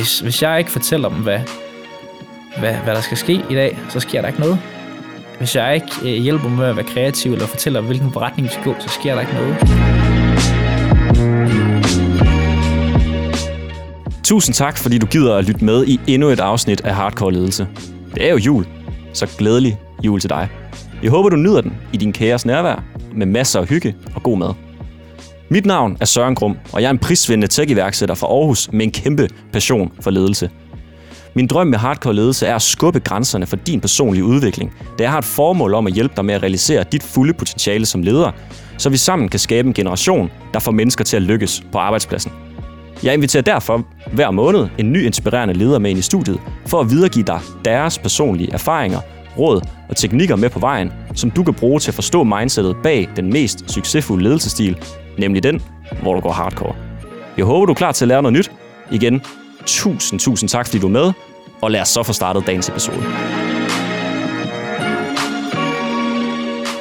hvis, hvis jeg ikke fortæller dem, hvad, hvad, hvad der skal ske i dag, så sker der ikke noget. Hvis jeg ikke øh, hjælper dem med at være kreativ, eller fortæller, hvilken retning vi skal gå, så sker der ikke noget. Tusind tak, fordi du gider at lytte med i endnu et afsnit af Hardcore Ledelse. Det er jo jul, så glædelig jul til dig. Jeg håber, du nyder den i din kæres nærvær, med masser af hygge og god mad. Mit navn er Søren Grum, og jeg er en prisvindende tech-iværksætter fra Aarhus med en kæmpe passion for ledelse. Min drøm med hardcore ledelse er at skubbe grænserne for din personlige udvikling, da jeg har et formål om at hjælpe dig med at realisere dit fulde potentiale som leder, så vi sammen kan skabe en generation, der får mennesker til at lykkes på arbejdspladsen. Jeg inviterer derfor hver måned en ny inspirerende leder med ind i studiet, for at videregive dig deres personlige erfaringer, råd og teknikker med på vejen, som du kan bruge til at forstå mindsetet bag den mest succesfulde ledelsesstil, nemlig den, hvor du går hardcore. Jeg håber, du er klar til at lære noget nyt. Igen, tusind, tusind tak, fordi du er med, og lad os så få startet dagens episode.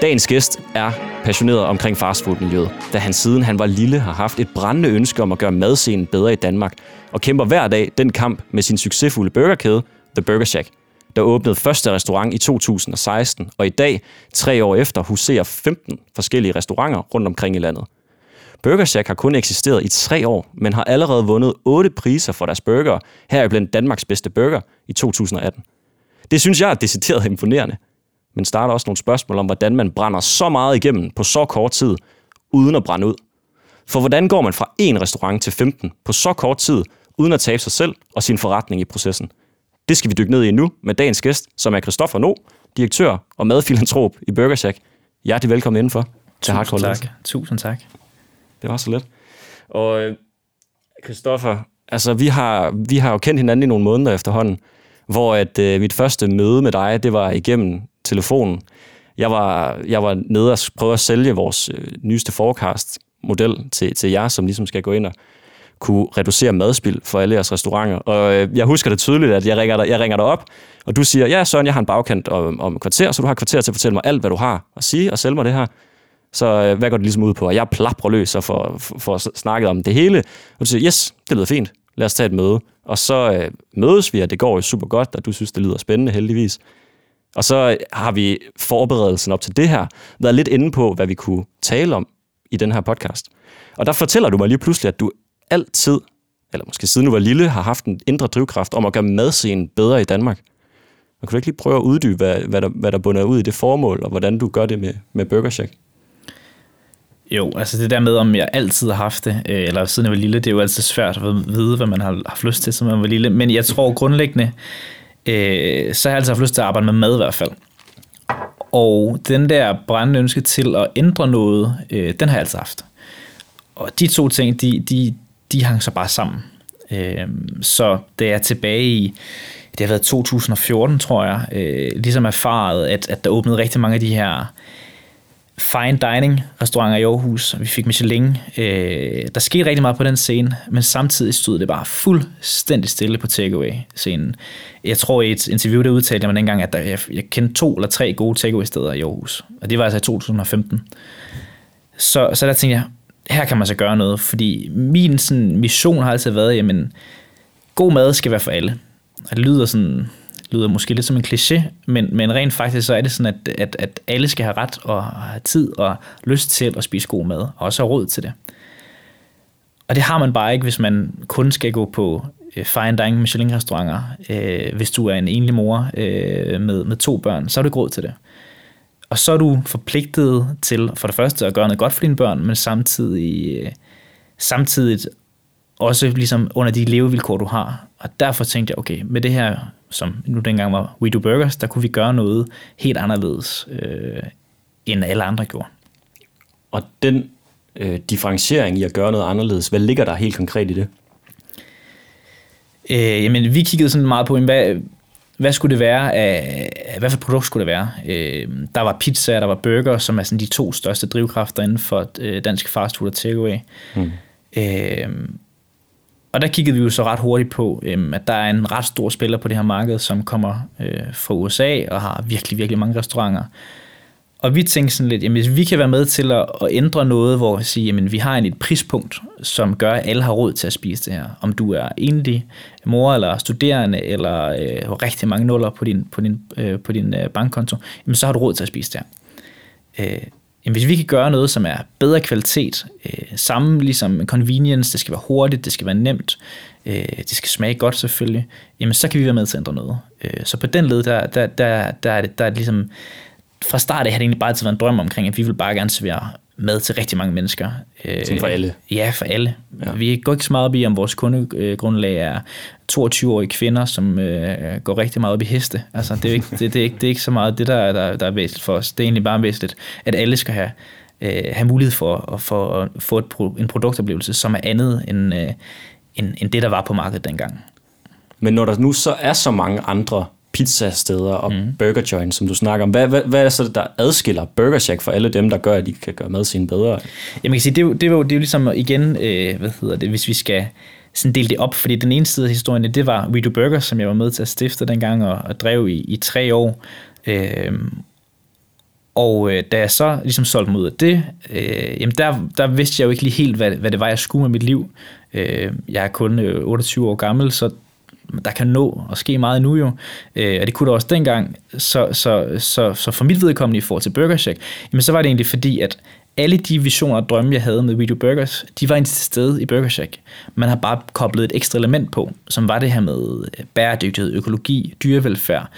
Dagens gæst er passioneret omkring fastfoodmiljøet, da han siden han var lille har haft et brændende ønske om at gøre madscenen bedre i Danmark, og kæmper hver dag den kamp med sin succesfulde burgerkæde, The Burger Shack, der åbnede første restaurant i 2016, og i dag, tre år efter, huserer 15 forskellige restauranter rundt omkring i landet. Burger Shack har kun eksisteret i tre år, men har allerede vundet otte priser for deres burger, her blandt Danmarks bedste burger i 2018. Det synes jeg er decideret imponerende, men starter også nogle spørgsmål om, hvordan man brænder så meget igennem på så kort tid, uden at brænde ud. For hvordan går man fra en restaurant til 15 på så kort tid, uden at tabe sig selv og sin forretning i processen? Det skal vi dykke ned i nu med dagens gæst, som er Christoffer No, direktør og madfilantrop i Burger Shack. Hjertelig velkommen indenfor Tusind tak. Tusind tak. Det var så let. Og øh, Christoffer, altså vi har, vi har jo kendt hinanden i nogle måneder efterhånden, hvor at øh, mit første møde med dig, det var igennem telefonen. Jeg var, jeg var nede og prøve at sælge vores øh, nyeste forecast-model til, til jer, som ligesom skal gå ind og kunne reducere madspild for alle jeres restauranter. Og øh, jeg husker det tydeligt, at jeg ringer, dig, jeg ringer dig op, og du siger, ja Søren, jeg har en bagkant om, om kvarter, så du har kvarter til at fortælle mig alt, hvad du har at sige, og sælge mig det her. Så øh, hvad går det ligesom ud på? Og jeg plaprer løs og får, for, snakket om det hele. Og du siger, yes, det lyder fint. Lad os tage et møde. Og så øh, mødes vi, og det går jo super godt, og du synes, det lyder spændende heldigvis. Og så øh, har vi forberedelsen op til det her været lidt inde på, hvad vi kunne tale om i den her podcast. Og der fortæller du mig lige pludselig, at du altid, eller måske siden du var lille, har haft en indre drivkraft om at gøre madscenen bedre i Danmark. Og kan du ikke lige prøve at uddybe, hvad, hvad, der, hvad der bunder ud i det formål, og hvordan du gør det med, med Burger Shack? Jo, altså det der med, om jeg altid har haft det, øh, eller siden jeg var lille, det er jo altid svært at vide, hvad man har haft lyst til, som man var lille. Men jeg tror grundlæggende, øh, så har jeg altid haft lyst til at arbejde med mad i hvert fald. Og den der brændende ønske til at ændre noget, øh, den har jeg altid haft. Og de to ting, de, de, de hang så bare sammen. Øh, så det er tilbage i, det har været 2014, tror jeg, øh, ligesom erfaret, at, at der åbnede rigtig mange af de her fine dining restauranter i Aarhus. Vi fik Michelin. Øh, der skete rigtig meget på den scene, men samtidig stod det bare fuldstændig stille på takeaway-scenen. Jeg tror i et interview, der udtalte jeg mig dengang, at der, jeg, jeg kendte to eller tre gode takeaway-steder i Aarhus. Og det var altså i 2015. Så, så der tænkte jeg, her kan man så gøre noget, fordi min sådan, mission har altid været, jamen, god mad skal være for alle. Og det lyder sådan lyder måske lidt som en kliché, men, men rent faktisk så er det sådan, at, at, at alle skal have ret og have tid og lyst til at spise god mad, og også have råd til det. Og det har man bare ikke, hvis man kun skal gå på øh, fine dining Michelin-restauranter. Øh, hvis du er en enlig mor øh, med, med to børn, så er du ikke råd til det. Og så er du forpligtet til for det første at gøre noget godt for dine børn, men samtidig, øh, samtidig også ligesom under de levevilkår, du har. Og derfor tænkte jeg, okay, med det her som nu dengang var We Do Burgers, der kunne vi gøre noget helt anderledes, øh, end alle andre gjorde. Og den øh, differentiering i at gøre noget anderledes, hvad ligger der helt konkret i det? Øh, jamen, vi kiggede sådan meget på, hvad, hvad skulle det være af, hvad for et produkt skulle det være? Øh, der var pizza, der var burger, som er sådan de to største drivkræfter inden for øh, dansk fastfood og takeaway. Mm. Øh, og der kiggede vi jo så ret hurtigt på, øhm, at der er en ret stor spiller på det her marked, som kommer øh, fra USA og har virkelig, virkelig mange restauranter. og vi tænkte sådan lidt, jamen hvis vi kan være med til at, at ændre noget, hvor vi siger, jamen vi har en, et prispunkt, som gør, at alle har råd til at spise det her. Om du er enlig mor eller studerende, eller øh, rigtig mange nuller på din, på din, øh, på din øh, bankkonto, jamen så har du råd til at spise det her. Øh, jamen hvis vi kan gøre noget, som er bedre kvalitet, øh, samme ligesom convenience, det skal være hurtigt, det skal være nemt, øh, det skal smage godt selvfølgelig, jamen så kan vi være med til at ændre noget. Øh, så på den led, der, der, der, der, er, det, der er det ligesom fra start af har det egentlig bare altid været en drøm omkring, at vi vil bare gerne servere mad til rigtig mange mennesker. Som for alle? Ja, for alle. Ja. Vi går ikke så meget op i, om vores kundegrundlag er 22-årige kvinder, som øh, går rigtig meget op i heste. Altså, det, er ikke, det, det, er ikke, det er ikke så meget det, der, der, der er væsentligt for os. Det er egentlig bare væsentligt, at alle skal have, øh, have mulighed for, for at få et, en produktoplevelse, som er andet end, øh, end, end det, der var på markedet dengang. Men når der nu så er så mange andre pizzasteder og mm. burger joints, som du snakker om. Hvad, hvad, hvad er det så, der adskiller Burger Shack for alle dem, der gør, at de kan gøre sin bedre? Jamen, kan sige, det, er jo, det, er jo, det er jo ligesom igen, øh, hvad hedder det, hvis vi skal sådan dele det op, fordi den ene side af historien, det var We Do Burger, som jeg var med til at stifte dengang og, og drev i, i tre år. Øh, og øh, da jeg så ligesom solgte mig ud af det, øh, jamen der, der vidste jeg jo ikke lige helt, hvad, hvad det var, jeg skulle med mit liv. Øh, jeg er kun øh, 28 år gammel, så der kan nå og ske meget nu jo, øh, og det kunne der også dengang, så, så, så, så for mit vedkommende i forhold til Burger Shack, jamen så var det egentlig fordi, at alle de visioner og drømme, jeg havde med Video Burgers, de var egentlig til stede i Burger Shack. Man har bare koblet et ekstra element på, som var det her med bæredygtighed, økologi, dyrevelfærd,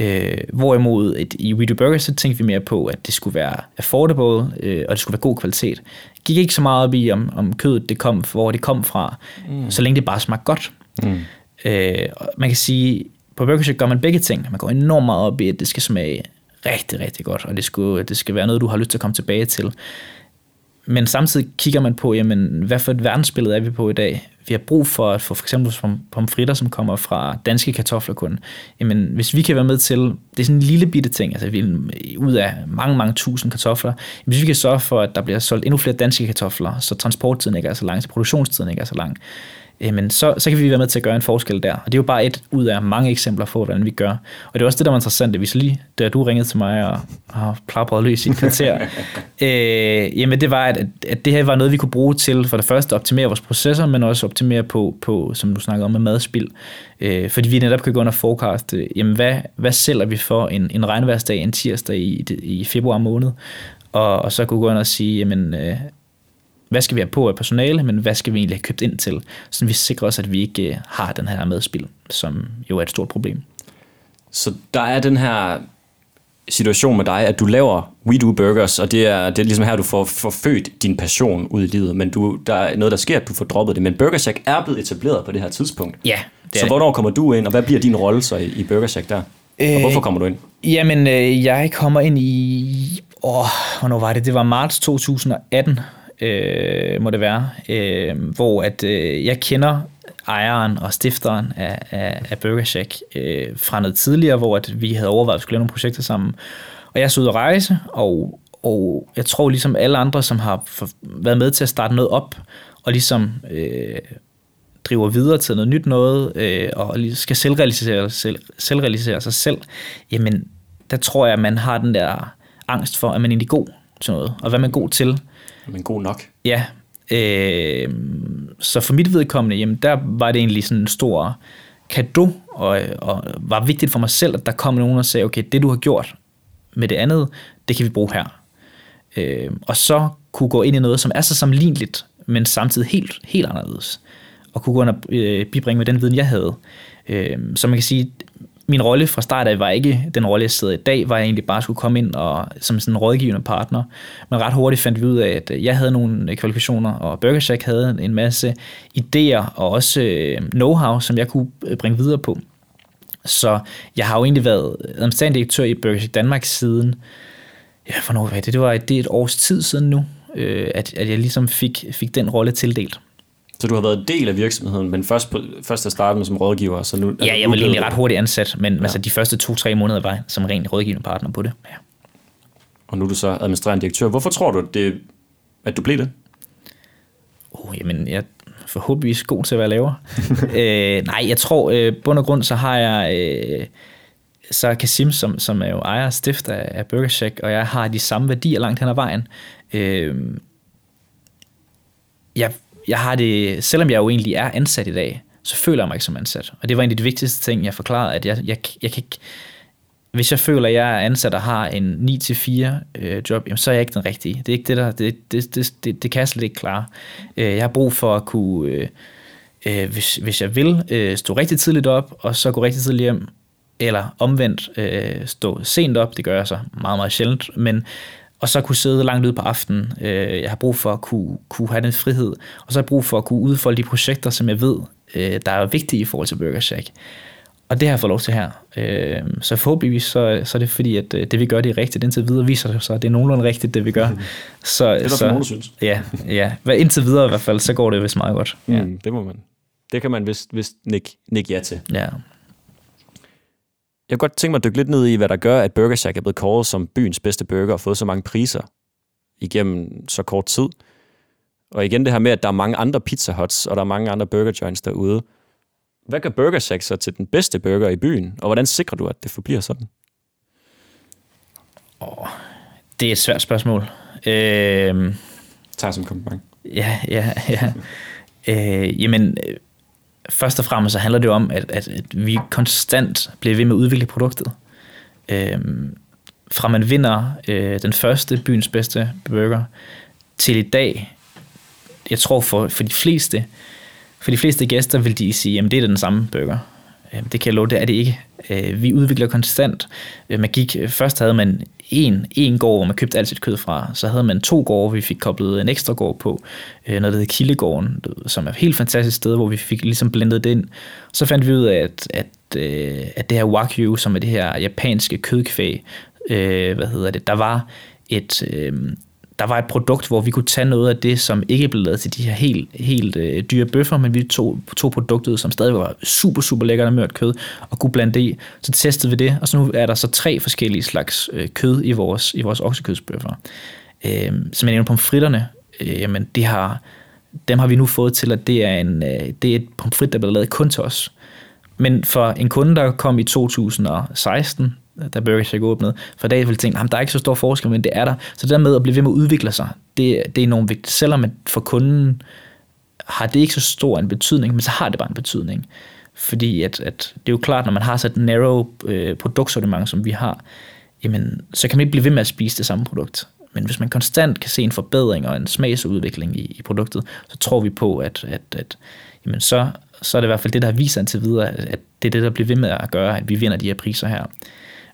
Øh, hvorimod et, i Video Burgers, så tænkte vi mere på, at det skulle være affordable, øh, og det skulle være god kvalitet. Gik ikke så meget op i, om, om kødet det kom, hvor det kom fra, mm. så længe det bare smagte godt. Mm. Øh, man kan sige, på Burger Shack gør man begge ting. Man går enormt meget op i, at det skal smage rigtig, rigtig godt, og det skal, det skal være noget, du har lyst til at komme tilbage til. Men samtidig kigger man på, jamen, hvad for et verdensbillede er vi på i dag? Vi har brug for at få for eksempel pomfritter, som kommer fra danske kartofler kun. Jamen, hvis vi kan være med til, det er sådan en lille bitte ting, altså vi, ud af mange, mange tusind kartofler, hvis vi kan sørge for, at der bliver solgt endnu flere danske kartofler, så transporttiden ikke er så lang, så produktionstiden ikke er så lang, men så, så kan vi være med til at gøre en forskel der. Og det er jo bare et ud af mange eksempler på, hvordan vi gør. Og det er også det, der var interessant, hvis lige, da du ringede til mig og, og plapperede løs i et kvarter, øh, jamen det var, at, at det her var noget, vi kunne bruge til for det første at optimere vores processer, men også optimere på, på som du snakker om, med madspild. Øh, fordi vi netop kan gå under forecast, øh, jamen hvad, hvad sælger vi for en, en regnværsdag, en tirsdag i, i februar måned? Og, og så kunne gå ind og sige, jamen, øh, hvad skal vi have på af personale, men hvad skal vi egentlig have købt ind til, så vi sikrer os, at vi ikke øh, har den her medspil, som jo er et stort problem. Så der er den her situation med dig, at du laver We Do Burgers, og det er, det er ligesom her, du får, får født din passion ud i livet, men du, der er noget, der sker, at du får droppet det. Men Burger Shack er blevet etableret på det her tidspunkt. Ja. Det så det. hvornår kommer du ind, og hvad bliver din rolle så i, i Burger Shack der? Og øh, hvorfor kommer du ind? Jamen, øh, jeg kommer ind i... Åh, hvornår var det? Det var marts 2018, øh, må det være, øh, hvor at øh, jeg kender ejeren og stifteren af, af, af Burger Shack øh, fra noget tidligere, hvor at vi havde overvejet at skulle lave nogle projekter sammen. Og jeg så ud at rejse, og, og jeg tror ligesom alle andre, som har for, været med til at starte noget op, og ligesom øh, driver videre til noget nyt noget, øh, og skal selvrealisere, selv, selvrealisere sig selv, jamen der tror jeg, at man har den der angst for, at man er god til noget, og hvad man er god til. Men god nok. Ja. Øh, så for mit vedkommende, jamen, der var det egentlig sådan en stor kado, og, og var vigtigt for mig selv, at der kom nogen og sagde, okay, det du har gjort med det andet, det kan vi bruge her. Øh, og så kunne gå ind i noget, som er så sammenligneligt, men samtidig helt, helt anderledes. Og kunne gå ind og øh, bibringe med den viden, jeg havde. Øh, så man kan sige, min rolle fra start af var ikke den rolle, jeg sidder i dag, var jeg egentlig bare skulle komme ind og, som sådan en rådgivende partner. Men ret hurtigt fandt vi ud af, at øh, jeg havde nogle øh, kvalifikationer, og Burger Shack havde en masse idéer og også øh, know-how, som jeg kunne bringe videre på. Så jeg har jo egentlig været administrerende direktør i Burger Shack Danmark siden, ja, hvornår var det? Det var det er et års tid siden nu, at, at jeg ligesom fik, fik den rolle tildelt. Så du har været del af virksomheden, men først, på, først at starte med som rådgiver, så nu... Ja, jeg var egentlig ret hurtigt ansat, men ja. altså, de første to-tre måneder var jeg som rent rådgivende partner på det. Ja. Og nu er du så administrerende direktør. Hvorfor tror du, det, at du blev det? Oh, jamen, jeg er forhåbentlig god til at være laver. øh, nej, jeg tror, øh, bund og grund, så har jeg... Øh, så Kasim, som, som er jo ejer og stifter af Burger Shack, og jeg har de samme værdier langt hen ad vejen. Øh, jeg, jeg har det, selvom jeg jo egentlig er ansat i dag, så føler jeg mig ikke som ansat. Og det var en af de vigtigste ting, jeg forklarede, at jeg, jeg, jeg kan ikke, hvis jeg føler, at jeg er ansat og har en 9-4 øh, job, jamen, så er jeg ikke den rigtige. Det er ikke det, der, det, det, det, det, det kan jeg slet ikke klare. Øh, jeg har brug for at kunne, øh, øh, hvis, hvis jeg vil, øh, stå rigtig tidligt op, og så gå rigtig tidligt hjem, eller omvendt øh, stå sent op, det gør jeg så meget, meget sjældent, men og så kunne sidde langt ude på aftenen. Øh, jeg har brug for at kunne, kunne have den frihed, og så har jeg brug for at kunne udfolde de projekter, som jeg ved, øh, der er vigtige i forhold til Burger Shack. Og det har jeg fået lov til her. Øh, så forhåbentlig så, så er det fordi, at det vi gør, det er rigtigt. Indtil videre viser det sig, at det er nogenlunde rigtigt, det vi gør. Så, det er der så, nogen, synes. Ja, ja. Indtil videre i hvert fald, så går det vist meget godt. Mm, ja. Det må man. Det kan man vist, vist nikke, nik ja til. Ja. Jeg kunne godt tænke mig at dykke lidt ned i, hvad der gør, at Burger Shack er blevet kåret som byens bedste burger og fået så mange priser igennem så kort tid. Og igen det her med, at der er mange andre Pizza Huts, og der er mange andre burger joints derude. Hvad gør Burger Shack så til den bedste burger i byen, og hvordan sikrer du, at det forbliver sådan? Oh, det er et svært spørgsmål. Øh, Tager som kompliment. Ja, ja, ja. øh, jamen, først og fremmest så handler det om, at, at, at vi konstant bliver ved med at udvikle produktet. Øhm, fra man vinder øh, den første byens bedste burger til i dag, jeg tror for, for de fleste, for de fleste gæster vil de sige, at det er den samme burger. Øhm, det kan jeg love, det er det ikke. Øh, vi udvikler konstant. Øh, man gik, øh, først havde man en, en gård, hvor man købte alt sit kød fra. Så havde man to gårde, vi fik koblet en ekstra gård på. Øh, noget, der hedder Kildegården, som er et helt fantastisk sted, hvor vi fik ligesom blendet det ind. Så fandt vi ud af, at, at, øh, at det her Wagyu, som er det her japanske kødkvæg, øh, hvad hedder det, der var et, øh, der var et produkt, hvor vi kunne tage noget af det, som ikke blev lavet til de her helt, helt øh, dyre bøffer, men vi tog, tog produktet, som stadig var super, super lækkert og mørt kød, og kunne blande det i. Så testede vi det, og så nu er der så tre forskellige slags øh, kød i vores, i vores oksekødsbøffer. Øh, som jeg nævnte, pomfritterne, øh, jamen, de har, dem har vi nu fået til, at det er, en, øh, det er et pomfrit, der bliver lavet kun til os. Men for en kunde, der kom i 2016, da Burger Shack åbnede, for dag ville tænke, at der er ikke så stor forskel, men det er der. Så det der med at blive ved med at udvikle sig, det, det er enormt vigtigt. Selvom at for kunden har det ikke så stor en betydning, men så har det bare en betydning. Fordi at, at det er jo klart, når man har så et narrow øh, produktsortiment, som vi har, jamen, så kan man ikke blive ved med at spise det samme produkt. Men hvis man konstant kan se en forbedring og en smagsudvikling i, i produktet, så tror vi på, at, at, at jamen så, så er det i hvert fald det, der viser indtil videre, at det er det, der bliver ved med at gøre, at vi vinder de her priser her.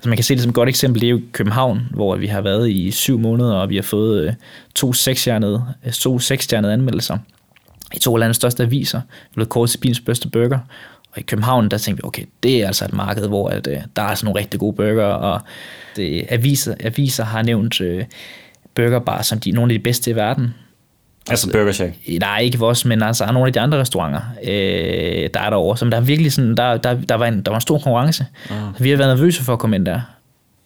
Altså man kan se det som et godt eksempel, det er jo København, hvor vi har været i syv måneder, og vi har fået øh, to seksstjernede, øh, to seksstjernede anmeldelser i to af landets største aviser. Vi blev kåret til bilens bedste burger. Og i København, der tænkte vi, okay, det er altså et marked, hvor at, øh, der er altså nogle rigtig gode burger, og det, aviser, aviser har nævnt øh, burgerbar som de, nogle af de bedste i verden. Altså Burger Shack? Nej, ikke vores, men altså nogle af de andre restauranter, øh, der er derovre, som der er virkelig sådan, der, der, der, var, en, der var en stor konkurrence. Ah. Vi har været nervøse for at komme ind der,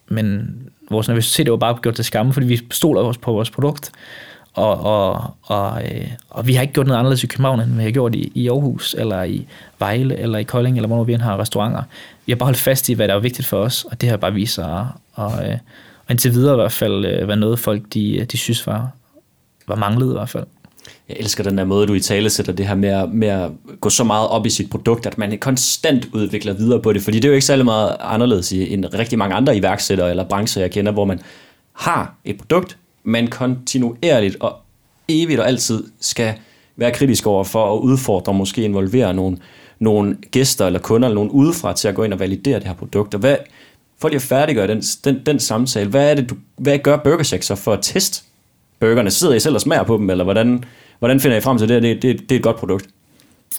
men vores nervøsitet var bare gjort til skamme, fordi vi stoler på vores produkt, og, og, og, øh, og vi har ikke gjort noget anderledes i København, end vi har gjort i, i Aarhus, eller i Vejle, eller i Kolding, eller hvor vi end har restauranter. Vi har bare holdt fast i, hvad der er vigtigt for os, og det har bare vist sig, og, øh, og indtil videre i hvert fald, øh, var noget folk, de, de synes var, var manglet i hvert fald. Jeg elsker den der måde, du i tale sætter det her med at, med at gå så meget op i sit produkt, at man konstant udvikler videre på det, fordi det er jo ikke særlig meget anderledes end rigtig mange andre iværksættere eller brancher, jeg kender, hvor man har et produkt, man kontinuerligt og evigt og altid skal være kritisk over for at udfordre, måske involvere nogle, nogle gæster eller kunder eller nogen udefra til at gå ind og validere det her produkt. Og hvad, for lige at færdiggøre den, den, den samtale, hvad, er det, du, hvad gør BurgerShack så for at teste burgerne? Sidder I selv og smager på dem, eller hvordan, hvordan finder I frem til det, det, det, det er et godt produkt?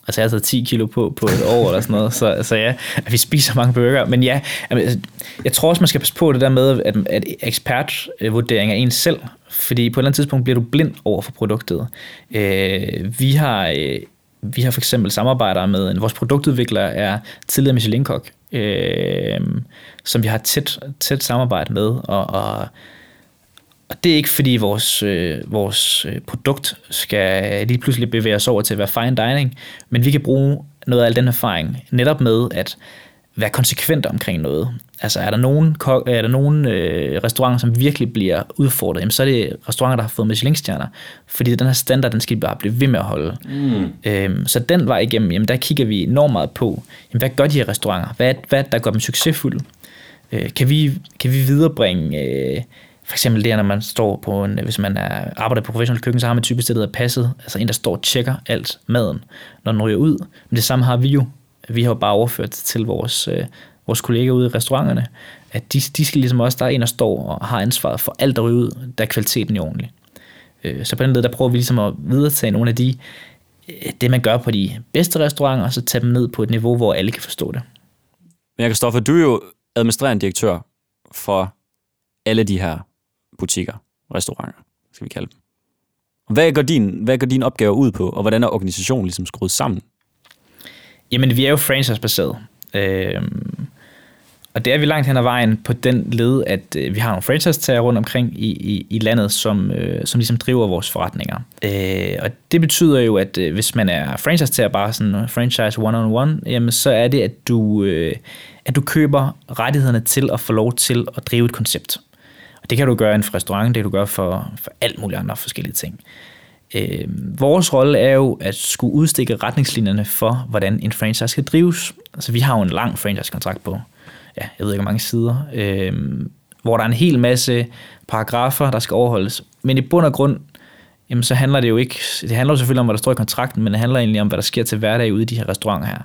Altså jeg har taget 10 kilo på, på et år eller sådan noget, så så ja, at vi spiser mange burger. Men ja, altså, jeg tror også, man skal passe på det der med, at, at ekspertvurdering er ens selv. Fordi på et eller andet tidspunkt bliver du blind over for produktet. Øh, vi har... Øh, vi har for eksempel samarbejder med, en, vores produktudvikler er tidligere Michelin-kok, øh, som vi har tæt, tæt samarbejde med, og, og og det er ikke fordi vores, øh, vores øh, produkt skal lige pludselig bevæge os over til at være fine dining, men vi kan bruge noget af al den erfaring netop med at være konsekvent omkring noget. Altså er der nogen, er der nogen øh, restauranter, som virkelig bliver udfordret, jamen, så er det restauranter, der har fået Michelin-stjerner. Fordi den her standard, den skal bare blive ved med at holde. Mm. Øhm, så den vej igennem, jamen, der kigger vi enormt meget på, jamen, hvad gør de her restauranter? Hvad, hvad der gør dem succesfulde? Øh, kan, vi, kan vi viderebringe... Øh, for eksempel det, når man står på en, hvis man er, arbejder på professionelt køkken, så har man typisk det, der hedder passet, altså en, der står og tjekker alt maden, når den ryger ud. Men det samme har vi jo. Vi har jo bare overført til vores, øh, vores kolleger ude i restauranterne, at de, de skal ligesom også, der er en, der står og har ansvaret for alt, der ryger ud, der er kvaliteten jo ordentlig. Øh, så på den måde, der prøver vi ligesom at videretage nogle af de, øh, det man gør på de bedste restauranter, og så tage dem ned på et niveau, hvor alle kan forstå det. Men jeg kan stå for, du er jo administrerende direktør for alle de her butikker, restauranter, skal vi kalde dem. Hvad går din, hvad går din opgave ud på, og hvordan er organisationen ligesom skruet sammen? Jamen, vi er jo franchise-baseret. Øhm, og det er vi langt hen ad vejen på den led, at øh, vi har nogle franchise-tager rundt omkring i, i, i landet, som, øh, som ligesom driver vores forretninger. Øh, og det betyder jo, at øh, hvis man er franchise-tager, bare sådan franchise one-on-one, jamen, så er det, at du, øh, at du køber rettighederne til at få lov til at drive et koncept. Det kan du gøre i en restaurant, det kan du gøre for, for alt muligt andre forskellige ting. Øh, vores rolle er jo at skulle udstikke retningslinjerne for, hvordan en franchise skal drives. Altså vi har jo en lang franchise-kontrakt på, ja, jeg ved ikke hvor mange sider, øh, hvor der er en hel masse paragrafer, der skal overholdes. Men i bund og grund, jamen, så handler det jo ikke, det handler jo selvfølgelig om, hvad der står i kontrakten, men det handler egentlig om, hvad der sker til hverdag ude i de her restauranter her.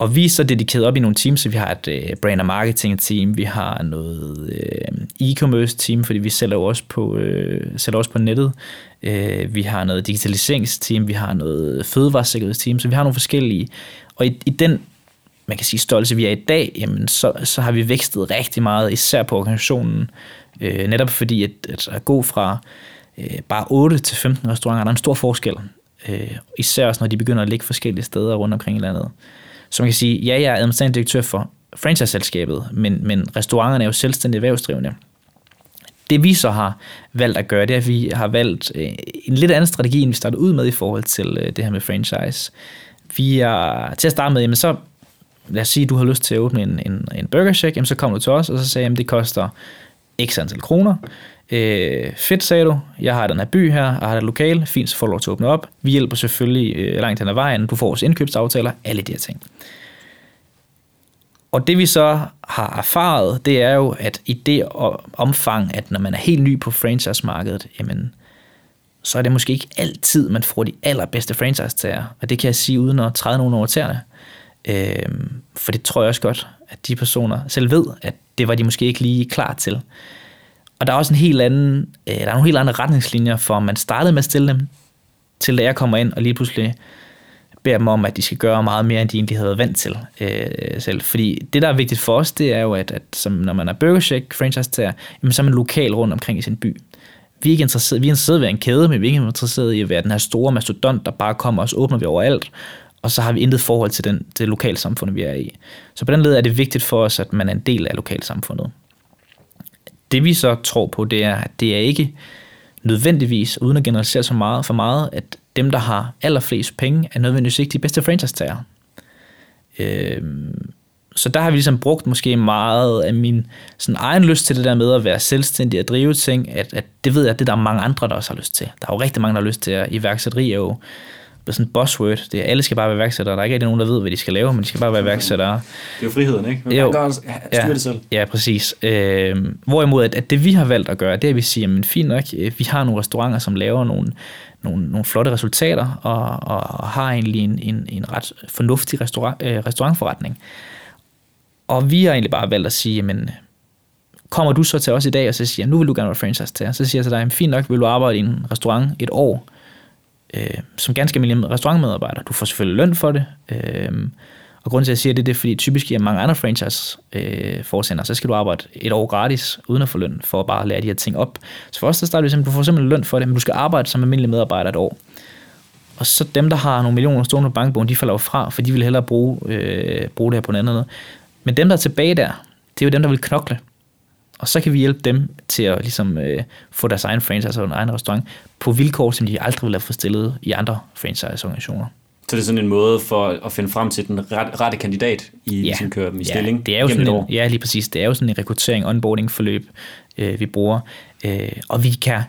Og vi er så dedikeret op i nogle teams, så vi har et øh, brand og marketing team, vi har noget øh, e-commerce team, fordi vi sælger også på, øh, sælger også på nettet. Øh, vi har noget digitaliseringsteam, vi har noget fødevaresikkerhedsteam, så vi har nogle forskellige. Og i, i den man kan sige, stolte, vi er i dag, jamen, så, så har vi vækstet rigtig meget, især på organisationen. Øh, netop fordi, at, at, at gå fra øh, bare 8 til 15 restauranter, der er en stor forskel. Øh, især også, når de begynder at ligge forskellige steder rundt omkring i landet man kan sige, ja, jeg er administrerende direktør for franchise-selskabet, men, men restauranterne er jo selvstændige erhvervsdrivende. Det vi så har valgt at gøre, det er, at vi har valgt øh, en lidt anden strategi, end vi startede ud med i forhold til øh, det her med franchise. Vi er til at starte med, jamen så lad os sige, at du har lyst til at åbne en, en, en burger shack, jamen så kommer du til os, og så sagde jeg, at det koster x antal kroner. Øh, fedt, sagde du. Jeg har den her by her, og har et lokal. Fint, så får du lov til at åbne op. Vi hjælper selvfølgelig øh, langt hen ad vejen. Du får vores indkøbsaftaler. Alle de her ting. Og det vi så har erfaret, det er jo, at i det omfang, at når man er helt ny på franchise-markedet, jamen, så er det måske ikke altid, man får de allerbedste franchise-tager. Og det kan jeg sige uden at træde nogen over tæerne. Øhm, for det tror jeg også godt, at de personer selv ved, at det var de måske ikke lige klar til. Og der er også en helt anden, øh, der er nogle helt andre retningslinjer for, om man startede med at stille dem, til da jeg kommer ind og lige pludselig beder dem om, at de skal gøre meget mere, end de egentlig havde vant til øh, selv. Fordi det, der er vigtigt for os, det er jo, at, at som, når man er Burger Shack franchise tager, jamen, så er man lokal rundt omkring i sin by. Vi er ikke interesseret, vi er interesseret i at være en kæde, men vi er ikke interesseret i at være den her store mastodont, der bare kommer, og så åbner vi overalt, og så har vi intet forhold til den, det lokalsamfund, vi er i. Så på den led er det vigtigt for os, at man er en del af lokalsamfundet. Det vi så tror på, det er, at det er ikke nødvendigvis, uden at generalisere så meget for meget, at dem, der har allerflest penge, er nødvendigvis ikke de bedste franchise-tager. Øh, så der har vi ligesom brugt måske meget af min sådan egen lyst til det der med at være selvstændig og drive ting, at, at det ved jeg, at det der er mange andre, der også har lyst til. Der er jo rigtig mange, der har lyst til at iværksætteri er jo er sådan en buzzword. Det er, alle skal bare være iværksættere. Der er ikke rigtig nogen, der ved, hvad de skal lave, men de skal bare være iværksættere. Det er jo friheden, ikke? Man jo, kan styre ja, det selv. Ja, præcis. Øh, hvorimod, at, at det vi har valgt at gøre, det er, at vi siger, men fint nok, øh, vi har nogle restauranter, som laver nogle, nogle, nogle flotte resultater, og, og har egentlig en, en, en ret fornuftig restaurant, øh, restaurantforretning. Og vi har egentlig bare valgt at sige, jamen, kommer du så til os i dag og så siger, nu vil du gerne være franchise til Så siger jeg til dig, fint nok, vil du arbejde i en restaurant et år, øh, som ganske almindelig restaurantmedarbejder. Du får selvfølgelig løn for det, øh, og grunden til, at jeg siger det, det er, fordi typisk i mange andre franchise øh, forsender, så skal du arbejde et år gratis, uden at få løn, for at bare lære de her ting op. Så for os, der starter vi simpelthen, du får simpelthen løn for det, men du skal arbejde som almindelig medarbejder et år. Og så dem, der har nogle millioner stående på bankbogen, de falder jo fra, for de vil hellere bruge, øh, bruge det her på en anden måde. Men dem, der er tilbage der, det er jo dem, der vil knokle. Og så kan vi hjælpe dem til at ligesom, øh, få deres egen franchise og en egen restaurant på vilkår, som de aldrig ville have fået stillet i andre franchise-organisationer. Så det er sådan en måde for at finde frem til den ret, rette kandidat i Ja. sin køre dem i Ja, stilling det er jo sådan en, ja, lige præcis. Det er jo sådan en rekruttering, onboarding forløb, øh, vi bruger. Øh, og vi kan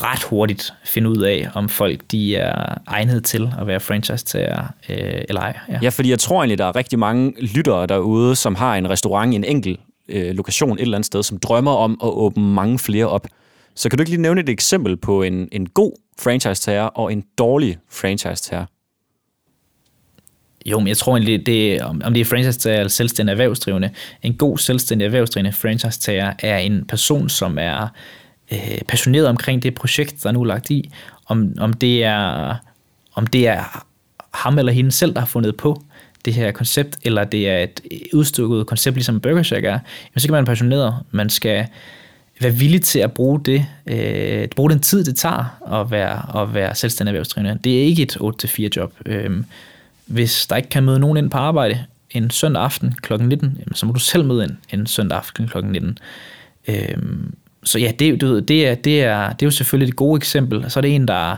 ret hurtigt finde ud af, om folk de er egnet til at være franchise-tager øh, eller ej. Ja. Ja, fordi jeg tror egentlig, der er rigtig mange lyttere derude, som har en restaurant i en enkelt øh, lokation et eller andet sted, som drømmer om at åbne mange flere op. Så kan du ikke lige nævne et eksempel på en, en god franchise-tager og en dårlig franchise-tager? Jo, men jeg tror egentlig, det, om, om det er franchise-tager eller selvstændig erhvervsdrivende. En god selvstændig erhvervsdrivende franchise-tager er en person, som er øh, passioneret omkring det projekt, der er nu er lagt i. Om, om, det er, om det er ham eller hende selv, der har fundet på det her koncept, eller det er et udstykket koncept, ligesom Burger Shack er, jamen, så kan man være passioneret. Man skal være villig til at bruge det, øh, bruge den tid, det tager at være, at være selvstændig erhvervsdrivende. Det er ikke et 8-4 job. Øh, hvis der ikke kan møde nogen ind på arbejde en søndag aften kl. 19, jamen, så må du selv møde ind en søndag aften kl. 19. Øh, så ja, det, du ved, det, er, det, er, det er jo selvfølgelig et gode eksempel. Så er det en, der...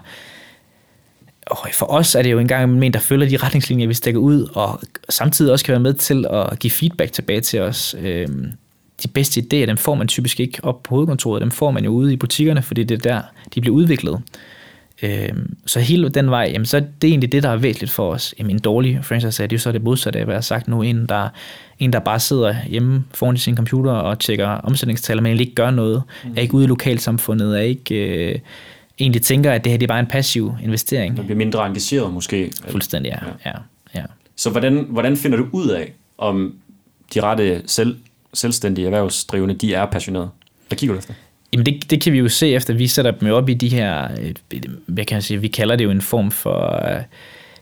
Og for os er det jo engang en, der følger de retningslinjer, vi stikker ud, og samtidig også kan være med til at give feedback tilbage til os. Øhm, de bedste idéer, dem får man typisk ikke op på hovedkontoret, dem får man jo ude i butikkerne, fordi det er der, de bliver udviklet. Øhm, så hele den vej, jamen, så er det egentlig det, der er væsentligt for os. Jamen, en dårlig franchise er det jo så det modsatte af, hvad jeg har sagt nu. En der, en, der bare sidder hjemme foran sin computer og tjekker omsætningstal, men egentlig ikke gør noget. Mm. Er ikke ude i lokalsamfundet, er ikke... Øh, egentlig tænker, at det her det er bare en passiv investering. Man bliver mindre engageret måske. Fuldstændig, ja. ja. ja. Så hvordan, hvordan finder du ud af, om de rette selv, selvstændige erhvervsdrivende, de er passionerede? Hvad kigger du efter? Jamen det, det kan vi jo se efter, vi sætter dem op i de her, hvad kan jeg sige, vi kalder det jo en form for,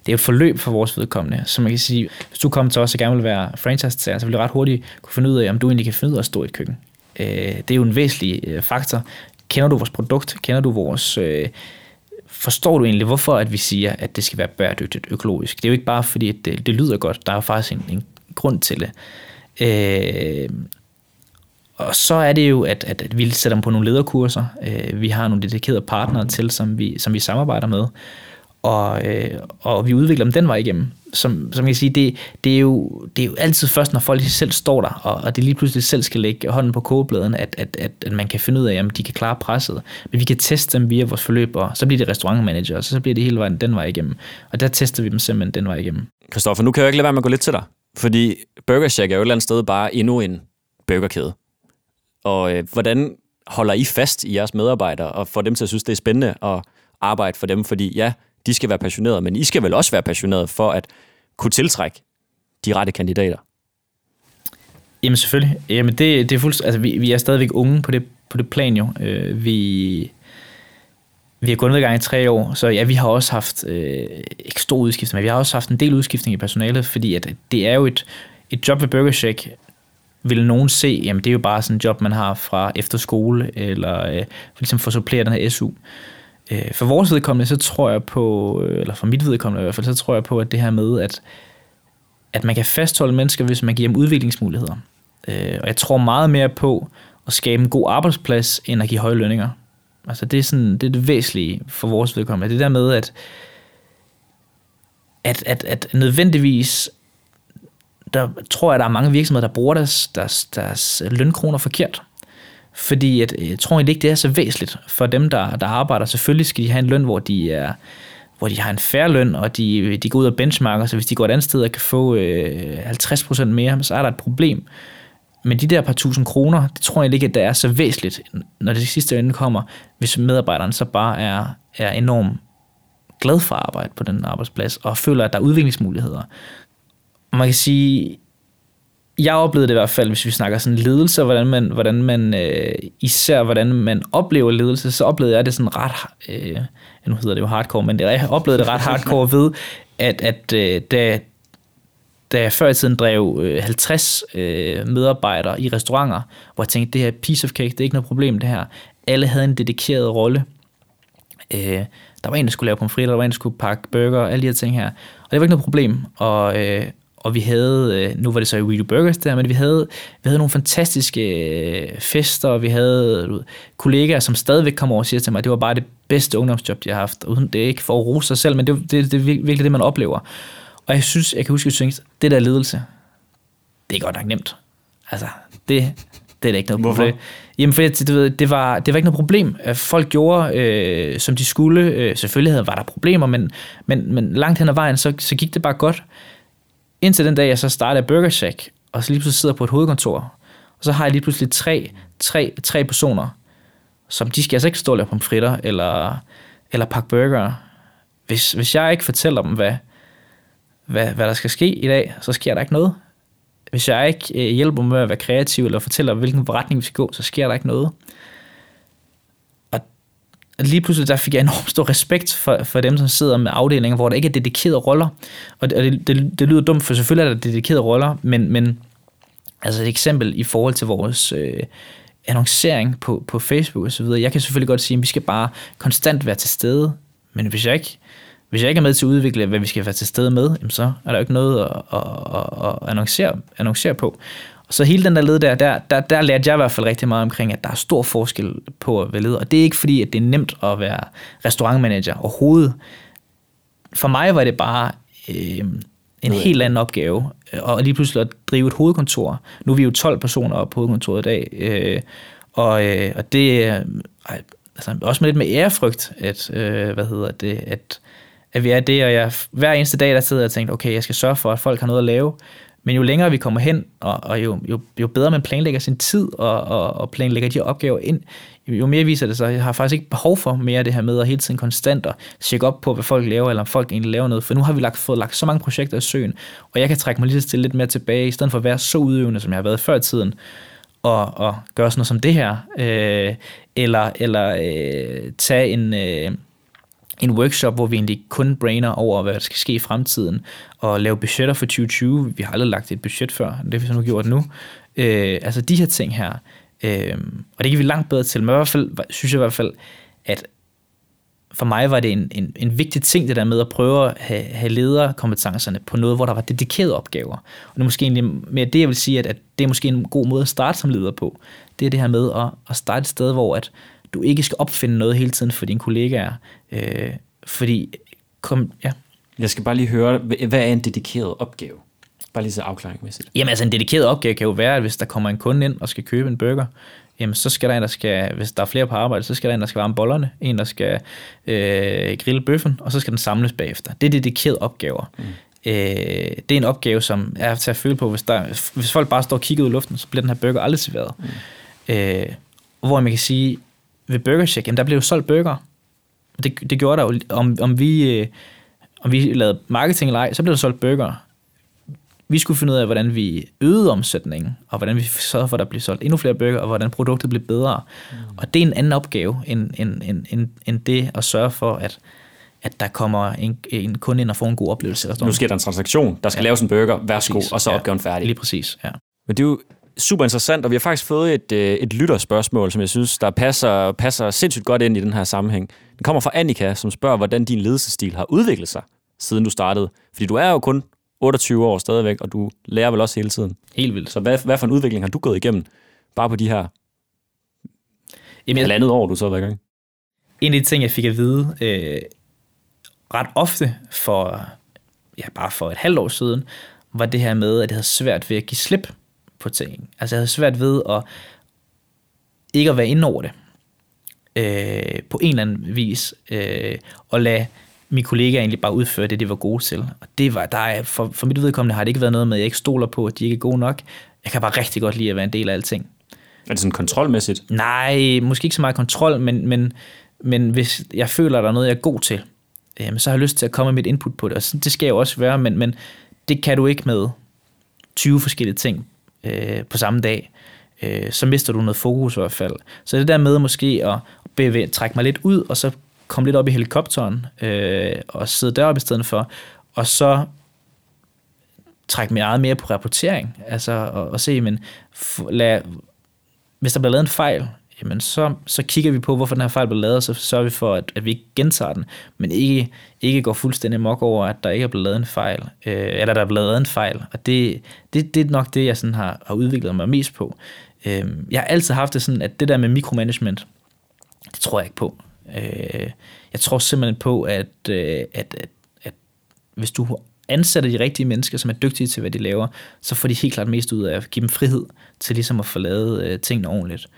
det er jo et forløb for vores vedkommende. Så man kan sige, hvis du kommer til os og gerne vil være franchise så vil du ret hurtigt kunne finde ud af, om du egentlig kan finde ud af at stå i et køkken. Det er jo en væsentlig faktor. Kender du vores produkt? Kender du vores... Øh, forstår du egentlig, hvorfor at vi siger, at det skal være bæredygtigt økologisk? Det er jo ikke bare fordi, at det, det lyder godt. Der er jo faktisk en, en grund til det. Øh, og så er det jo, at, at, at vi sætter dem på nogle lederkurser. Øh, vi har nogle dedikerede partnere til, som vi, som vi samarbejder med. Og, øh, og vi udvikler dem den vej igennem. Som, som jeg siger, det, det, er jo, det er jo altid først, når folk selv står der, og, og det lige pludselig selv skal lægge hånden på kogebladen, at, at, at, at man kan finde ud af, om de kan klare presset. Men vi kan teste dem via vores forløb, og så bliver det restaurantmanager, og så bliver det hele vejen den vej igennem. Og der tester vi dem simpelthen den vej igennem. Kristoffer, nu kan jeg jo ikke lade være med at gå lidt til dig. Fordi Burger Shack er jo et eller andet sted bare endnu en burgerkæde. Og øh, hvordan holder I fast i jeres medarbejdere og får dem til at synes, det er spændende at arbejde for dem? Fordi ja, de skal være passionerede, men I skal vel også være passionerede for at kunne tiltrække de rette kandidater? Jamen selvfølgelig. Jamen det, det er fuldstændig, altså vi, vi er stadigvæk unge på det, på det plan jo. Øh, vi, vi har kun været i gang i tre år, så ja, vi har også haft øh, ikke stor udskiftning, men vi har også haft en del udskiftning i personalet, fordi at det er jo et, et job ved Burger Shack, vil nogen se, jamen det er jo bare sådan et job, man har fra efterskole, eller øh, for ligesom for at supplere den her SU. Øh, for vores vedkommende, så tror jeg på, øh, eller for mit vedkommende i hvert fald, så tror jeg på, at det her med, at, at man kan fastholde mennesker, hvis man giver dem udviklingsmuligheder. Øh, og jeg tror meget mere på at skabe en god arbejdsplads, end at give høje lønninger. Altså det er, sådan, det er det væsentlige for vores vedkommende. Det der med, at, at, at, at nødvendigvis der tror jeg, der er mange virksomheder, der bruger deres, deres, deres lønkroner forkert. Fordi at, øh, jeg tror egentlig ikke, det er så væsentligt for dem, der, der arbejder. Selvfølgelig skal de have en løn, hvor de, er, hvor de har en færre løn, og de, de går ud og benchmarker, så hvis de går et andet sted og kan få øh, 50% mere, så er der et problem. Men de der par tusind kroner, det tror jeg ikke, at det er så væsentligt, når det sidste ende kommer, hvis medarbejderen så bare er, er enormt glad for at arbejde på den arbejdsplads, og føler, at der er udviklingsmuligheder. Og man kan sige, jeg oplevede det i hvert fald, hvis vi snakker sådan ledelse, hvordan man, hvordan man øh, især hvordan man oplever ledelse, så oplevede jeg det sådan ret, øh, nu hedder det jo hardcore, men det, jeg oplevede det ret hardcore ved, at, at øh, da, da jeg før i tiden drev øh, 50 øh, medarbejdere i restauranter, hvor jeg tænkte, det her piece of cake, det er ikke noget problem det her. Alle havde en dedikeret rolle. Øh, der var en, der skulle lave pomfritter, der var en, der skulle pakke burger, alle de her ting her. Og det var ikke noget problem. Og, øh, og vi havde, øh, nu var det så i Do Burgers der, men vi havde, vi havde nogle fantastiske øh, fester, og vi havde ved, kollegaer, som stadigvæk kommer over og siger til mig, at det var bare det bedste ungdomsjob, de har haft. Uden det er ikke for at rose sig selv, men det, det, det er virkelig det, man oplever. Og jeg synes, jeg kan huske, at jeg synes, det der ledelse, det er godt nok nemt. Altså, det, det er da ikke noget Hvorfor? problem. Jamen, for det, du ved, det, var, det var ikke noget problem. Øh, Folk gjorde, øh, som de skulle. Selvfølgelig havde, var der problemer, men, men, men langt hen ad vejen, så, så gik det bare godt. Indtil den dag, jeg så startede Burger Shack, og så lige pludselig sidder på et hovedkontor, og så har jeg lige pludselig tre, tre, tre personer, som de skal altså ikke stå og lave pomfritter, eller, eller pakke burger. Hvis, hvis jeg ikke fortæller dem, hvad, hvad, hvad der skal ske i dag, så sker der ikke noget. Hvis jeg ikke øh, hjælper dem med at være kreativ, eller fortæller, hvilken retning vi skal gå, så sker der ikke noget. Lige pludselig der fik jeg enormt stor respekt for, for dem, som sidder med afdelinger, hvor der ikke er dedikerede roller. Og det, og det, det, det lyder dumt, for selvfølgelig er der dedikerede roller, men, men altså et eksempel i forhold til vores øh, annoncering på, på Facebook og så videre. Jeg kan selvfølgelig godt sige, at vi skal bare konstant være til stede, men hvis jeg ikke, hvis jeg ikke er med til at udvikle, hvad vi skal være til stede med, jamen så er der jo ikke noget at, at, at, at annoncere, annoncere på. Så hele den der led der, der, der, der lærte jeg i hvert fald rigtig meget omkring, at der er stor forskel på at være leder. Og det er ikke fordi, at det er nemt at være restaurantmanager overhovedet. For mig var det bare øh, en helt anden opgave. Og lige pludselig at drive et hovedkontor. Nu er vi jo 12 personer oppe på hovedkontoret i dag. Øh, og, øh, og det er øh, altså, også med lidt med ærefrygt, at, øh, hvad hedder det, at, at vi er det, og jeg, hver eneste dag, der sidder jeg og tænker, okay, jeg skal sørge for, at folk har noget at lave, men jo længere vi kommer hen, og, og jo, jo, jo bedre man planlægger sin tid, og, og, og planlægger de opgaver ind, jo mere viser det sig, at jeg har faktisk ikke behov for mere af det her med at hele tiden konstant og tjekke op på, hvad folk laver, eller om folk egentlig laver noget, for nu har vi lagt, fået lagt så mange projekter i søen, og jeg kan trække mig lige så stille lidt mere tilbage, i stedet for at være så udøvende, som jeg har været før i tiden, og, og gøre sådan noget som det her, øh, eller, eller øh, tage en... Øh, en workshop, hvor vi egentlig kun brainer over, hvad der skal ske i fremtiden, og lave budgetter for 2020. Vi har aldrig lagt et budget før, det har vi så nu gjort nu. Øh, altså de her ting her, øh, og det kan vi langt bedre til, men i hvert fald, synes jeg i hvert fald, at for mig var det en, en, en vigtig ting, det der med at prøve at have, have lederkompetencerne på noget, hvor der var dedikerede opgaver. Og det er måske egentlig mere det, jeg vil sige, at, at det er måske en god måde at starte som leder på. Det er det her med at, at starte et sted, hvor at du ikke skal opfinde noget hele tiden for dine kollegaer. Øh, fordi, kom, ja. Jeg skal bare lige høre, hvad er en dedikeret opgave? Bare lige så afklaringmæssigt. Jamen altså en dedikeret opgave kan jo være, at hvis der kommer en kunde ind og skal købe en burger, jamen så skal der en, der skal, hvis der er flere på arbejde, så skal der en, der skal varme bollerne, en, der skal øh, grille bøffen, og så skal den samles bagefter. Det er dedikerede opgaver. Mm. Øh, det er en opgave, som er til at føle på, hvis, der, hvis folk bare står og kigger ud i luften, så bliver den her burger aldrig serveret. Mm. Øh, hvor man kan sige, ved Burger Shack, jamen der blev jo solgt burger. Det, det gjorde der jo, om, om vi, øh, om vi lavede marketing eller ej, så blev der solgt burger. Vi skulle finde ud af, hvordan vi øgede omsætningen, og hvordan vi sørgede for, at der blev solgt endnu flere burger, og hvordan produktet blev bedre. Mm. Og det er en anden opgave, end, end, end, end, end det at sørge for, at, at der kommer en, en kunde ind og får en god oplevelse. Nu sker der en transaktion, der skal ja. laves en burger, værsgo, Præcis. og så er Ja. opgaven færdig. Lige præcis, ja. Men det er jo super interessant, og vi har faktisk fået et, øh, et lytterspørgsmål, som jeg synes, der passer, passer sindssygt godt ind i den her sammenhæng. Den kommer fra Annika, som spørger, hvordan din ledelsesstil har udviklet sig, siden du startede. Fordi du er jo kun 28 år stadigvæk, og du lærer vel også hele tiden. Helt vildt. Så hvad, hvad for en udvikling har du gået igennem, bare på de her Jamen, jeg, halvandet år, du så i gang? en af de ting, jeg fik at vide øh, ret ofte for, ja, bare for et halvt år siden, var det her med, at jeg havde svært ved at give slip på ting. Altså jeg havde svært ved at ikke at være inde over det øh, på en eller anden vis, øh, og lade mine kollegaer egentlig bare udføre det, de var gode til. Og det var, der er, for, for mit vedkommende har det ikke været noget med, at jeg ikke stoler på, at de ikke er gode nok. Jeg kan bare rigtig godt lide at være en del af alting. Er det sådan kontrolmæssigt? Nej, måske ikke så meget kontrol, men, men, men hvis jeg føler, at der er noget, jeg er god til, øh, så har jeg lyst til at komme med mit input på det. Og det skal jeg jo også være, men, men det kan du ikke med 20 forskellige ting øh, på samme dag. Øh, så mister du noget fokus i hvert fald. Så det der med måske at bevæge, trække mig lidt ud, og så komme lidt op i helikopteren, øh, og sidde deroppe i stedet for, og så trække mig meget mere på rapportering, altså og, og se, men f- lad, hvis der bliver lavet en fejl, jamen så, så kigger vi på, hvorfor den her fejl blev lavet, og så sørger vi for, at, at vi ikke gentager den, men ikke, ikke går fuldstændig mok over, at der ikke er blevet lavet en fejl, øh, eller der er blevet lavet en fejl. Og det, det, det er nok det, jeg sådan har, har udviklet mig mest på. Øh, jeg har altid haft det sådan, at det der med mikromanagement, det tror jeg ikke på. Øh, jeg tror simpelthen på, at, øh, at, at, at hvis du ansætter de rigtige mennesker, som er dygtige til, hvad de laver, så får de helt klart mest ud af at give dem frihed til ligesom at få lavet øh, tingene ordentligt. Øh,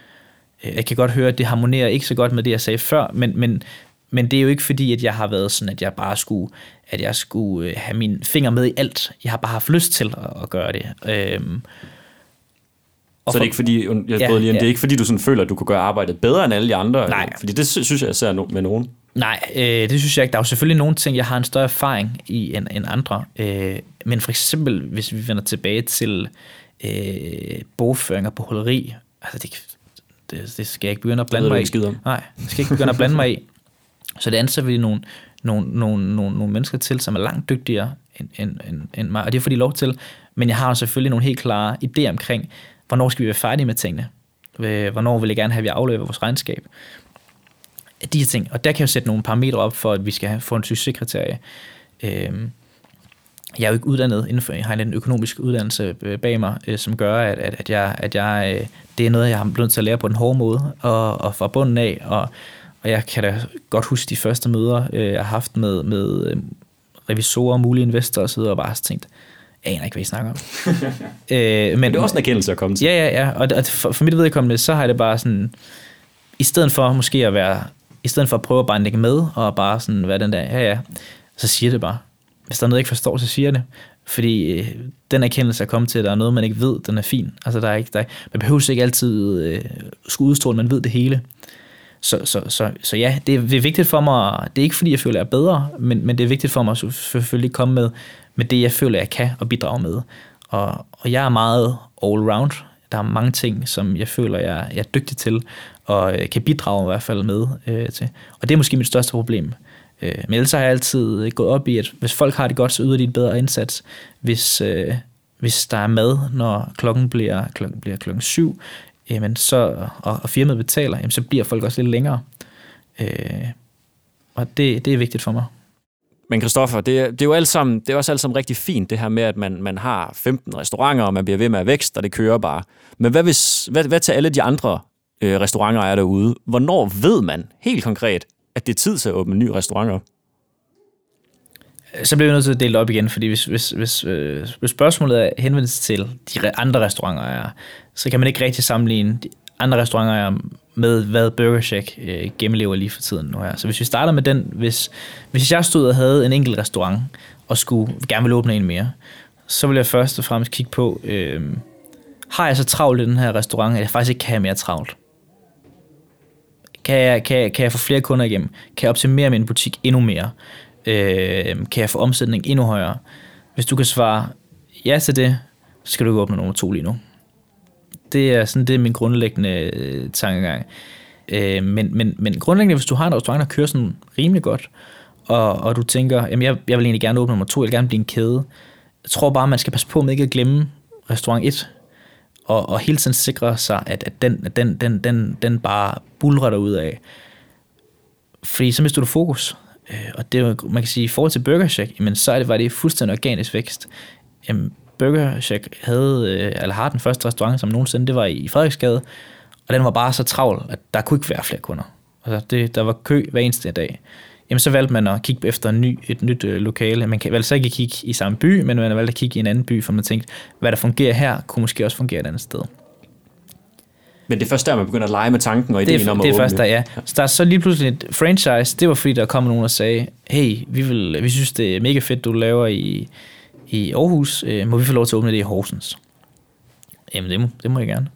jeg kan godt høre, at det harmonerer ikke så godt med det, jeg sagde før, men, men, men det er jo ikke fordi, at jeg har været sådan, at jeg bare skulle, at jeg skulle øh, have mine fingre med i alt. Jeg har bare haft lyst til at, at gøre det. Øhm, og så det er ikke fordi, jeg ja, lige, ja. det er ikke fordi, du sådan føler, at du kunne gøre arbejdet bedre end alle de andre? Nej. Fordi det synes jeg, jeg ser med nogen. Nej, øh, det synes jeg ikke. Der er jo selvfølgelig nogle ting, jeg har en større erfaring i end, end andre. Øh, men for eksempel, hvis vi vender tilbage til øh, bogføringer på holderi, altså det, det, det skal jeg ikke begynde at blande mig i. Nej, det skal jeg ikke begynde at blande mig i. Så det ansætter vi nogle, nogle, nogle, nogle, nogle mennesker til, som er langt dygtigere end, end, end, end mig, og det får de lov til. Men jeg har selvfølgelig nogle helt klare idéer omkring, hvornår skal vi være færdige med tingene? Hvornår vil jeg gerne have, at vi afleverer vores regnskab? De her ting. Og der kan jeg jo sætte nogle parametre op for, at vi skal få en succeskriterie. Øhm, jeg er jo ikke uddannet inden for, jeg har en økonomisk uddannelse øh, bag mig, øh, som gør, at, at, at, jeg, at jeg, øh, det er noget, jeg har blevet til at lære på den hårde måde, og, og fra bunden af, og, og jeg kan da godt huske de første møder, jeg har haft med, med revisorer, mulige investorer osv., og bare tænkt, jeg aner ikke, hvad I snakker om. øh, men, men det er også en erkendelse at komme til. Ja, ja, ja. Og, og for, for mit vedkommende, så har jeg det bare sådan, i stedet for måske at være, i stedet for at prøve at bare lægge med, og bare sådan være den der, ja, ja, så siger det bare. Hvis der er noget, jeg ikke forstår, så siger det. Fordi øh, den erkendelse at komme til, at der er noget, man ikke ved, den er fin. Altså, der er ikke, der er, man behøver ikke altid øh, skulle udstråle, man ved det hele. Så, så, så, så ja, det er, det er vigtigt for mig, det er ikke fordi, jeg føler, jeg er bedre, men, men det er vigtigt for mig at selvfølgelig komme med, med det, jeg føler, jeg kan og bidrage med. Og, og jeg er meget all-round. Der er mange ting, som jeg føler, jeg, jeg er dygtig til, og øh, kan bidrage i hvert fald med øh, til. Og det er måske mit største problem. Øh, men ellers har jeg altid gået op i, at hvis folk har det godt, så yder de et bedre indsats. Hvis, øh, hvis der er mad, når klokken bliver klokken, bliver klokken syv, jamen så, og, og firmaet betaler, jamen så bliver folk også lidt længere. Øh, og det, det er vigtigt for mig. Men Christoffer, det, det er jo alt sammen, det er også alt sammen rigtig fint, det her med, at man, man har 15 restauranter, og man bliver ved med at vækst, og det kører bare. Men hvad, hvis, hvad, hvad til alle de andre øh, restauranter er derude? Hvornår ved man helt konkret, at det er tid til at åbne en ny restaurant op? Så bliver vi nødt til at dele op igen, fordi hvis, hvis, hvis, øh, hvis spørgsmålet er henvendt til de andre restauranter, så kan man ikke rigtig sammenligne de andre restauranter med, hvad Burger Shack øh, gennemlever lige for tiden nu her. Så hvis vi starter med den, hvis, hvis jeg stod og havde en enkelt restaurant, og skulle gerne vil åbne en mere, så vil jeg først og fremmest kigge på, øh, har jeg så travlt i den her restaurant, at jeg faktisk ikke kan have mere travlt? Kan jeg, kan, jeg, kan jeg få flere kunder igennem? Kan jeg optimere min butik endnu mere? Øh, kan jeg få omsætning endnu højere? Hvis du kan svare ja til det, så skal du ikke åbne nummer to lige nu. Det er sådan det er min grundlæggende øh, tankegang. Øh, men, men, men grundlæggende, hvis du har en restaurant, der kører sådan rimelig godt, og, og du tænker, jamen jeg, jeg vil egentlig gerne åbne nummer to, jeg vil gerne blive en kæde. Jeg tror bare, man skal passe på med ikke at glemme restaurant 1, og, og hele tiden sikre sig, at, at den, den, den, den, den bare bulrer ud af. Fordi så mister du fokus. Øh, og det man kan sige, i forhold til Burger Shack, jamen, så er det, var det fuldstændig organisk vækst. Jamen, Burger Shack havde, øh, eller har den første restaurant som nogensinde, det var i Frederiksgade, og den var bare så travl, at der kunne ikke være flere kunder. Altså det, der var kø hver eneste dag. Jamen så valgte man at kigge efter en ny, et nyt øh, lokale. Man kan valgte så ikke kigge i samme by, men man valgte at kigge i en anden by, for man tænkte, hvad der fungerer her, kunne måske også fungere et andet sted. Men det er først der, man begynder at lege med tanken og ideen det, om at Det er først der, ja. Så der er så lige pludselig et franchise, det var fordi, der kom nogen og sagde, hey, vi, vil, vi synes, det er mega fedt, du laver i, i Aarhus, øh, må vi få lov til at åbne det i Horsens? Jamen, det må, det må jeg gerne.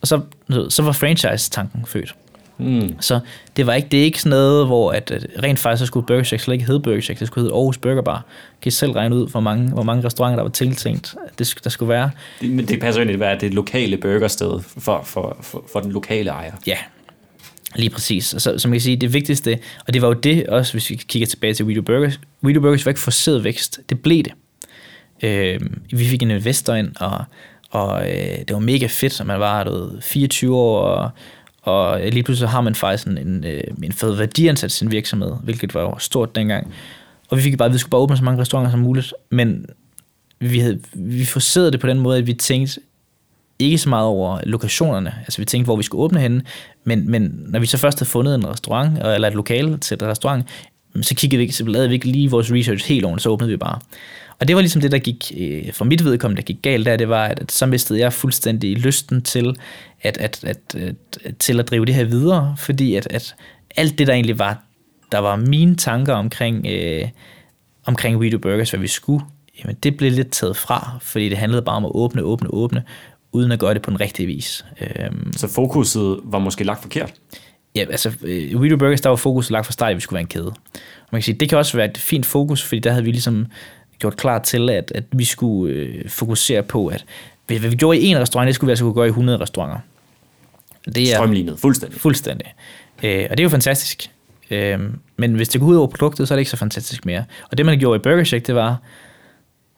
Og så, så var franchise-tanken født. Mm. Så det var ikke, det er ikke sådan noget, hvor at, at rent faktisk så skulle Burger Shack slet ikke hedde Burger Shack, det skulle hedde Aarhus Burger Bar. Kan I selv regne ud, hvor mange, hvor mange restauranter, der var tiltænkt, det, der skulle være. Det, men det passer egentlig at det lokale burgersted for, for, for, for den lokale ejer. Ja, Lige præcis. Så, som jeg kan sige, det vigtigste, og det var jo det også, hvis vi kigger tilbage til WeDo Burgers. WeDo Burgers var ikke forceret vækst. Det blev det. Øh, vi fik en investor ind, og, og øh, det var mega fedt, at man var du 24 år, og, og lige pludselig har man faktisk en, en, en fed værdiansat sin virksomhed, hvilket var jo stort dengang. Og vi fik bare, at vi skulle bare åbne så mange restauranter som muligt, men vi, havde, vi forserede det på den måde, at vi tænkte ikke så meget over lokationerne. Altså vi tænkte, hvor vi skulle åbne henne, men, men når vi så først havde fundet en restaurant, øh, eller et lokale til et restaurant, så kiggede vi ikke, så lavede vi ikke lige vores research helt ordentligt, så åbnede vi bare. Og det var ligesom det, der gik, øh, for mit vedkommende, der gik galt der, det var, at, at så mistede jeg fuldstændig lysten til at, at, at, at, til at drive det her videre, fordi at, at alt det, der egentlig var, der var mine tanker omkring, øh, omkring We Do Burgers, hvad vi skulle, jamen det blev lidt taget fra, fordi det handlede bare om at åbne, åbne, åbne, uden at gøre det på den rigtige vis. Øhm, så fokuset var måske lagt forkert? Ja, altså, i We Do Burgers, der var fokus lagt fra start, at vi skulle være en kæde. Og man kan sige, det kan også være et fint fokus, fordi der havde vi ligesom gjort klar til, at, at vi skulle øh, fokusere på, at hvad vi gjorde i en restaurant, det skulle vi altså kunne gøre i 100 restauranter. Det er Strømlignet, fuldstændig. Fuldstændig. Øh, og det er jo fantastisk. Øh, men hvis det går ud over produktet, så er det ikke så fantastisk mere. Og det, man gjorde i Burger Shack, det var,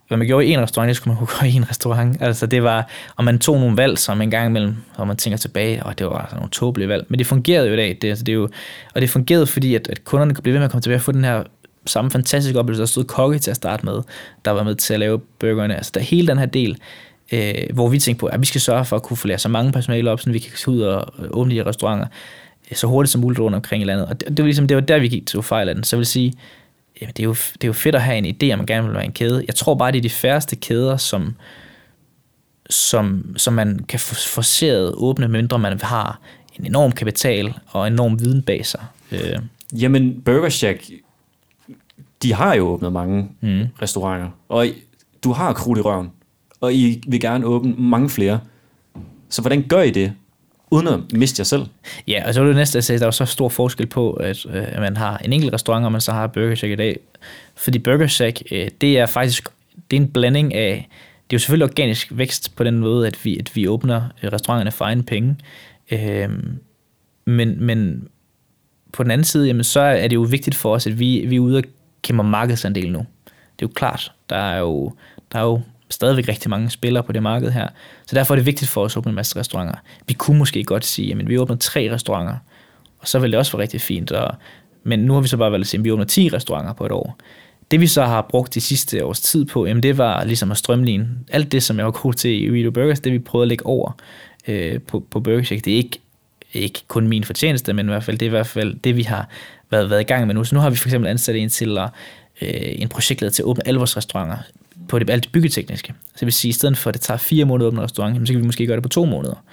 hvad man gjorde i en restaurant, det skulle man kunne gøre i en restaurant. Altså det var, og man tog nogle valg, som en gang imellem, og man tænker tilbage, og det var altså nogle tåbelige valg. Men det fungerede jo i dag. Det, altså det er jo, og det fungerede, fordi at, at kunderne kunne blive ved med at komme tilbage og få den her samme fantastiske oplevelse. Der stod kokke til at starte med, der var med til at lave burgerne. Altså der hele den her del, øh, hvor vi tænkte på, at vi skal sørge for at kunne få så mange personale op, så vi kan ud og øh, åbne de restauranter øh, så hurtigt som muligt rundt omkring i landet. Og det, det, var ligesom, det var der, vi gik til fejl af den. Så vil sige, jamen, det, er jo, det er jo fedt at have en idé, om man gerne vil være en kæde. Jeg tror bare, det er de færreste kæder, som, som, som man kan få forceret åbne, mindre man har en enorm kapital og en enorm viden bag sig. Øh. Jamen, Burger Shack, de har jo åbnet mange mm. restauranter, og du har krudt i røven, og I vil gerne åbne mange flere. Så hvordan gør I det? uden at miste jer selv. Ja, og så er det næste, at der er så stor forskel på, at, øh, at man har en enkelt restaurant, og man så har Burger Shack i dag. Fordi Burger Shack, øh, det er faktisk det er en blanding af, det er jo selvfølgelig organisk vækst på den måde, at vi, at vi åbner øh, restauranterne for egen penge. men, men på den anden side, jamen, så er det jo vigtigt for os, at vi, vi er ude og kæmper markedsandel nu. Det er jo klart, der er jo, der er jo stadigvæk rigtig mange spillere på det marked her. Så derfor er det vigtigt for os at åbne en masse restauranter. Vi kunne måske godt sige, at vi åbner tre restauranter, og så ville det også være rigtig fint. Og, men nu har vi så bare valgt at sige, at vi åbner 10 restauranter på et år. Det vi så har brugt de sidste års tid på, jamen det var ligesom at strømline. Alt det, som jeg var god til i Video Burgers, det vi prøvede at lægge over øh, på, på Burger Shack. Det er ikke, ikke kun min fortjeneste, men i hvert fald, det er i hvert fald det, vi har været, været i gang med nu. Så nu har vi for eksempel ansat en til at, øh, en projektleder til at åbne alle vores restauranter på det, alt det byggetekniske. Så det vil sige, at i stedet for at det tager fire måneder at åbne en restaurant, så kan vi måske gøre det på to måneder.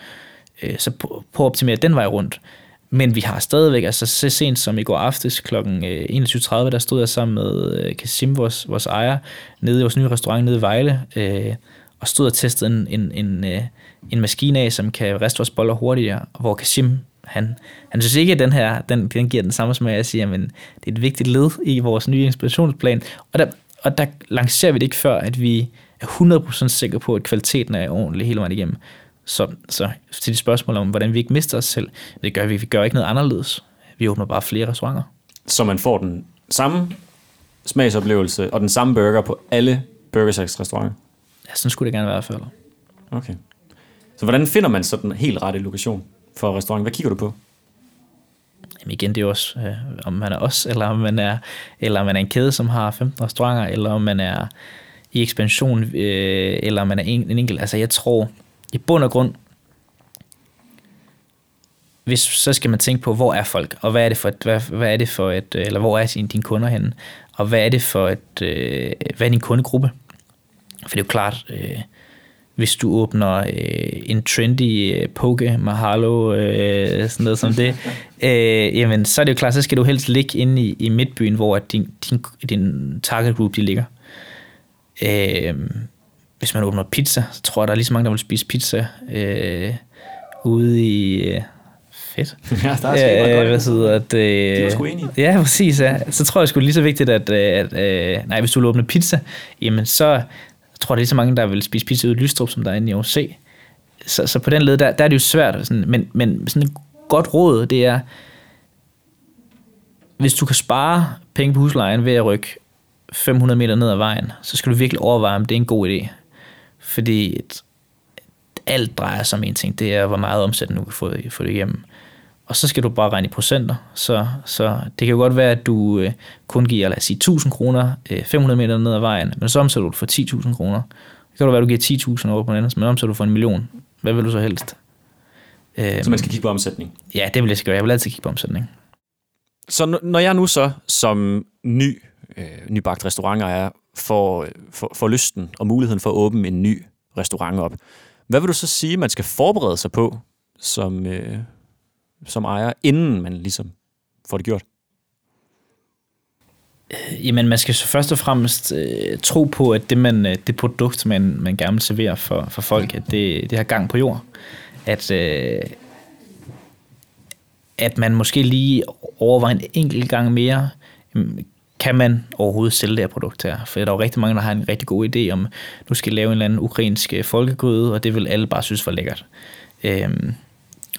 Øh, så på, på at optimere den vej rundt. Men vi har stadigvæk, altså så sent som i går aftes kl. 21.30, øh, der stod jeg sammen med øh, Kasim, vores, vores ejer, nede i vores nye restaurant nede i Vejle, øh, og stod og testede en, en, en, øh, en maskine af, som kan riste vores boller hurtigere, hvor Kasim, han, han synes ikke, at den her, den, den giver den samme smag. Jeg siger, men det er et vigtigt led i vores nye inspirationsplan. Og der, og der lancerer vi det ikke før, at vi er 100% sikre på, at kvaliteten er ordentlig hele vejen igennem. Så, så til de spørgsmål om, hvordan vi ikke mister os selv, det gør vi. Vi gør ikke noget anderledes. Vi åbner bare flere restauranter. Så man får den samme smagsoplevelse og den samme burger på alle Burger restauranter? Ja, sådan skulle det gerne være i hvert fald. Okay. Så hvordan finder man så den helt rette lokation for restauranten? Hvad kigger du på? Jamen igen, det er også, øh, om man er os, eller om man er, eller om man er en kæde, som har 15 restauranter, eller om man er i ekspansion, øh, eller om man er en, en enkelt. Altså jeg tror, i bund og grund, hvis, så skal man tænke på, hvor er folk, og hvad er det for et, hvad, hvad er det for et, øh, eller hvor er dine, dine kunder henne, og hvad er det for et, øh, hvad er din kundegruppe? For det er jo klart, øh, hvis du åbner øh, en trendy øh, poke, mahalo, øh, sådan noget som det, øh, jamen så er det jo klart, så skal du helst ligge inde i, i midtbyen, hvor din, din, din target group de ligger. Øh, hvis man åbner pizza, så tror jeg, der er lige så mange, der vil spise pizza øh, ude i... Øh, fedt. Ja, der er øh, hvad hedder det? Øh, De var sgu enige. Ja, præcis. Ja. Så tror jeg sgu lige så vigtigt, at, at, at nej, hvis du vil åbne pizza, jamen så, jeg tror, det er lige så mange, der vil spise pizza ud i Lystrup, som der er inde i OC. Så, så på den led, der, der er det jo svært. Sådan, men, men sådan et godt råd, det er, hvis du kan spare penge på huslejen ved at rykke 500 meter ned ad vejen, så skal du virkelig overveje, om det er en god idé. Fordi et, alt drejer sig om en ting, det er, hvor meget omsætning du kan få, få det igennem og så skal du bare regne i procenter. Så, så det kan jo godt være, at du øh, kun giver, lad os sige, 1000 kroner øh, 500 meter ned ad vejen, men så omsætter du for 10.000 kroner. Det kan jo være, at du giver 10.000 over på den anden, men omsætter du for en million. Hvad vil du så helst? Øh, så man skal kigge på omsætning? Ja, det vil jeg gøre. Jeg vil altid kigge på omsætning. Så når jeg nu så som ny, øh, nybagt restaurantejer får, får, får lysten og muligheden for at åbne en ny restaurant op, hvad vil du så sige, man skal forberede sig på som, øh, som ejer, inden man ligesom får det gjort? Øh, jamen, man skal så først og fremmest øh, tro på, at det, man, øh, det produkt, man, man gerne vil servere for, for folk, at det, det har gang på jord. At, øh, at man måske lige overvejer en enkelt gang mere, mm, kan man overhovedet sælge det her produkt her? For der er jo rigtig mange, der har en rigtig god idé om, nu skal lave en eller anden ukrainsk folkegryde, og det vil alle bare synes var lækkert. Øhm,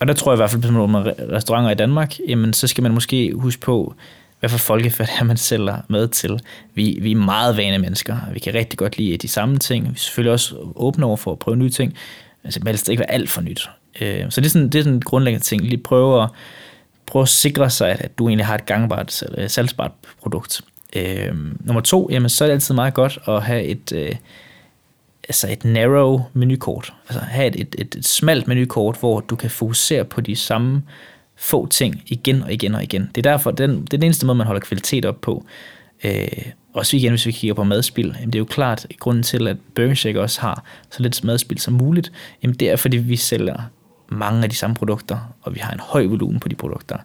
og der tror jeg i hvert fald, hvis man åbner restauranter i Danmark, jamen så skal man måske huske på, hvad for folkefærd er man sælger mad til. Vi, vi er meget vane mennesker, vi kan rigtig godt lide de samme ting. Vi er selvfølgelig også åbne over for at prøve nye ting, Altså, man helst ikke være alt for nyt. Øh, så det er sådan, det er sådan en grundlæggende ting. Lige prøve at, prøve at sikre sig, at du egentlig har et gangbart, øh, salgsbart produkt. Øh, nummer to, jamen, så er det altid meget godt at have et, øh, altså et narrow menukort. Altså have et, et, et, et smalt menukort, hvor du kan fokusere på de samme få ting igen og igen og igen. Det er derfor, den, det er den eneste måde, man holder kvalitet op på. Øh, også igen, hvis vi kigger på madspil, jamen det er jo klart, at grunden til, at Burger Shack også har så lidt madspil som muligt, jamen det er, fordi vi sælger mange af de samme produkter, og vi har en høj volumen på de produkter.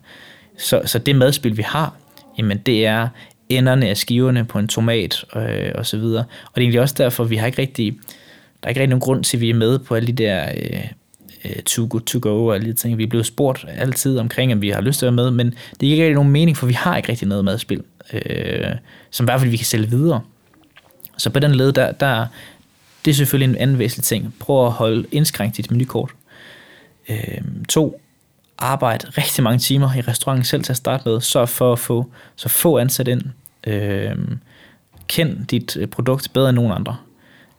Så, så det madspil, vi har, jamen det er enderne af skiverne på en tomat øh, og så videre. Og det er egentlig også derfor, vi har ikke rigtig, der er ikke rigtig nogen grund til, at vi er med på alle de der øh, øh, to go, to go og alle de ting. Vi er blevet spurgt altid omkring, om vi har lyst til at være med, men det er ikke rigtig nogen mening, for vi har ikke rigtig noget madspil, øh, som i hvert fald vi kan sælge videre. Så på den led, der, der det er selvfølgelig en anden væsentlig ting. Prøv at holde indskrænkt dit menukort. Øh, to, arbejde rigtig mange timer i restauranten selv til at starte med. Sørg for at få så få ansat ind. Øh, kend dit øh, produkt bedre end nogen andre.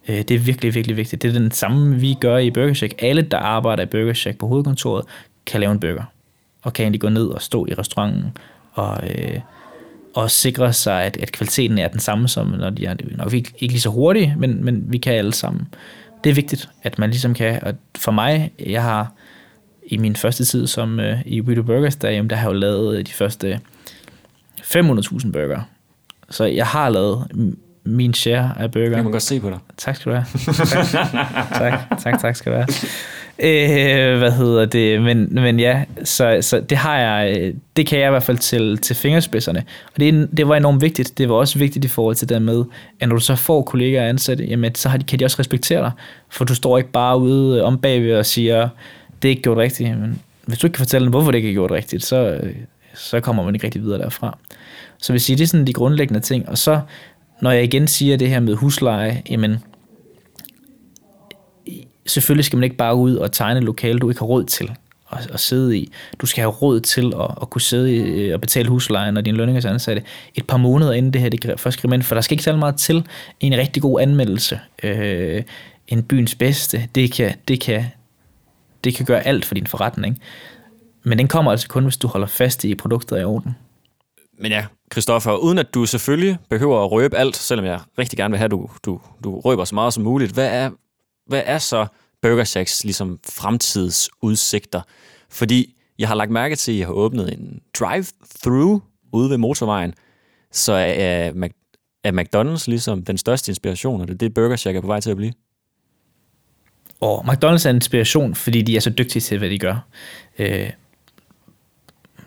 Øh, det er virkelig, virkelig vigtigt. Det er den samme, vi gør i Burger Shack. Alle, der arbejder i Burger Shack på hovedkontoret, kan lave en burger. Og kan egentlig gå ned og stå i restauranten og, øh, og sikre sig, at, at kvaliteten er den samme, som når de er nok ikke, ikke lige så hurtige, men, men vi kan alle sammen. Det er vigtigt, at man ligesom kan. Og for mig, jeg har i min første tid som øh, i Widow Burgers, der, jamen, der har jeg jo lavet de første 500.000 burger. Så jeg har lavet min share af burger. Jeg må godt se på dig. Tak skal du have. tak, tak, tak, tak skal du have. Øh, hvad hedder det? Men, men ja, så, så det har jeg, det kan jeg i hvert fald til, til fingerspidserne. Og det, det var enormt vigtigt. Det var også vigtigt i forhold til det med, at når du så får kollegaer ansatte, jamen, så har de, kan de også respektere dig. For du står ikke bare ude om bagved og siger, det er ikke gjort rigtigt. Men hvis du ikke kan fortælle dem, hvorfor det ikke er gjort rigtigt, så, øh, så kommer man ikke rigtig videre derfra. Så vil sige, det er sådan de grundlæggende ting. Og så, når jeg igen siger det her med husleje, jamen, selvfølgelig skal man ikke bare ud og tegne et lokale, du ikke har råd til at, at sidde i. Du skal have råd til at, at kunne sidde i, øh, og betale huslejen og din lønning er ansatte et par måneder inden det her det første ind, for der skal ikke særlig meget til en rigtig god anmeldelse. Øh, en byens bedste, det kan, det kan, det kan gøre alt for din forretning. Men den kommer altså kun, hvis du holder fast i, produktet i orden. Men ja, Christoffer, uden at du selvfølgelig behøver at røbe alt, selvom jeg rigtig gerne vil have, at du, du, du røber så meget som muligt, hvad er, hvad er så Burger Shacks ligesom fremtidsudsigter? Fordi jeg har lagt mærke til, at I har åbnet en drive-through ude ved motorvejen, så er, er McDonald's ligesom den største inspiration, og det er det, Burger Shack er på vej til at blive? Og McDonald's er en inspiration, fordi de er så dygtige til, hvad de gør. Øh,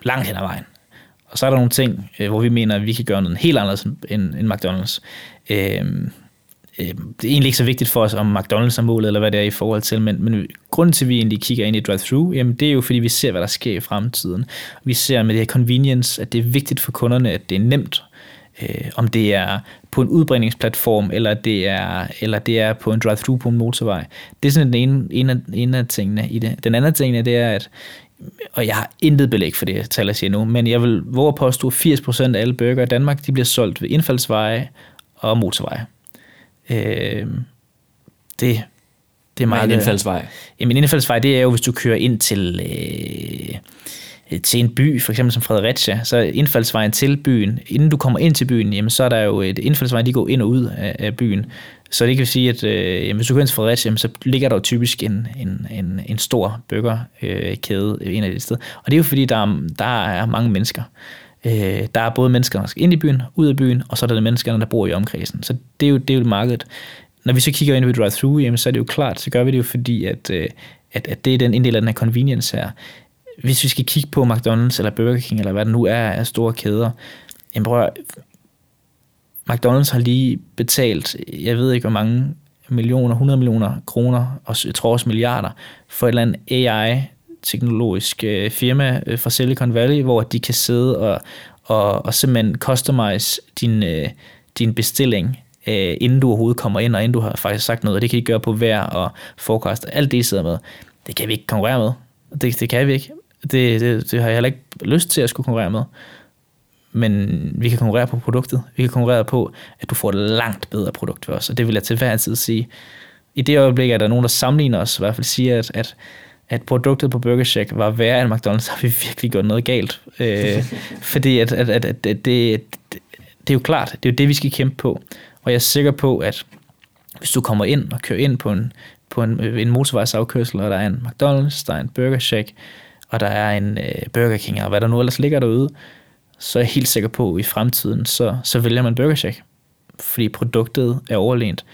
langt hen ad vejen. Og så er der nogle ting, øh, hvor vi mener, at vi kan gøre noget helt anderledes end, end McDonald's. Øh, øh, det er egentlig ikke så vigtigt for os, om McDonald's er målet, eller hvad det er i forhold til, men, men grunden til, at vi egentlig kigger ind i drive-thru, jamen det er jo, fordi vi ser, hvad der sker i fremtiden. Vi ser med det her convenience, at det er vigtigt for kunderne, at det er nemt øh, om det er på en udbringningsplatform, eller det er, eller det er på en drive-thru på en motorvej. Det er sådan den ene, en, af, en af tingene i det. Den anden ting det er, at og jeg har intet belæg for det, jeg taler siger nu, men jeg vil våge at påstå, at 80% af alle burger i Danmark, de bliver solgt ved indfaldsveje og motorveje. Øh, det, det er meget... en indfaldsvej? Jamen, en indfaldsvej, det er jo, hvis du kører ind til... Øh, Øh, til en by, for eksempel som Fredericia, så indfaldsvejen til byen, inden du kommer ind til byen, jamen så er der jo et indfaldsvej, de går ind og ud af, af byen. Så det kan sige, at øh, jamen, hvis du går ind til Fredericia, jamen, så ligger der jo typisk en, en, en, en stor burgerkæde øh, en af de steder. Og det er jo fordi, der er, der er mange mennesker. Øh, der er både mennesker, der skal ind i byen, ud af byen, og så er der de mennesker, der bor i omkredsen. Så det er jo, det er jo markedet. Når vi så kigger ind ved drive-thru, jamen, så er det jo klart, så gør vi det jo fordi, at, øh, at, at det er den en del af den her convenience her. Hvis vi skal kigge på McDonald's eller Burger King, eller hvad det nu er af store kæder, jamen prøv at, McDonald's har lige betalt, jeg ved ikke hvor mange millioner, 100 millioner kroner, og jeg tror også milliarder, for et eller andet AI teknologisk øh, firma øh, fra Silicon Valley, hvor de kan sidde og, og, og simpelthen customize din, øh, din bestilling, øh, inden du overhovedet kommer ind, og inden du har faktisk sagt noget, og det kan de gøre på vejr og forecast, alt det, I sidder med. Det kan vi ikke konkurrere med. Det, det kan vi ikke. Det, det, det har jeg heller ikke lyst til at skulle konkurrere med. Men vi kan konkurrere på produktet. Vi kan konkurrere på, at du får et langt bedre produkt for os. Og det vil jeg til hver tid sige. I det øjeblik, at der er nogen, der sammenligner os, i hvert fald siger, at, at at produktet på Burger Shack var værre end McDonald's, så har vi virkelig gjort noget galt. Øh, fordi at, at, at, at det, det, det er jo klart, det er jo det, vi skal kæmpe på. Og jeg er sikker på, at hvis du kommer ind og kører ind på en, på en, en motorvejsafkørsel, og der er en McDonald's, der er en Burger Shack, og der er en øh, Burger King, og hvad der nu ellers ligger derude, så er jeg helt sikker på, at i fremtiden, så, så vælger man Burger Shack. Fordi produktet er overlænt.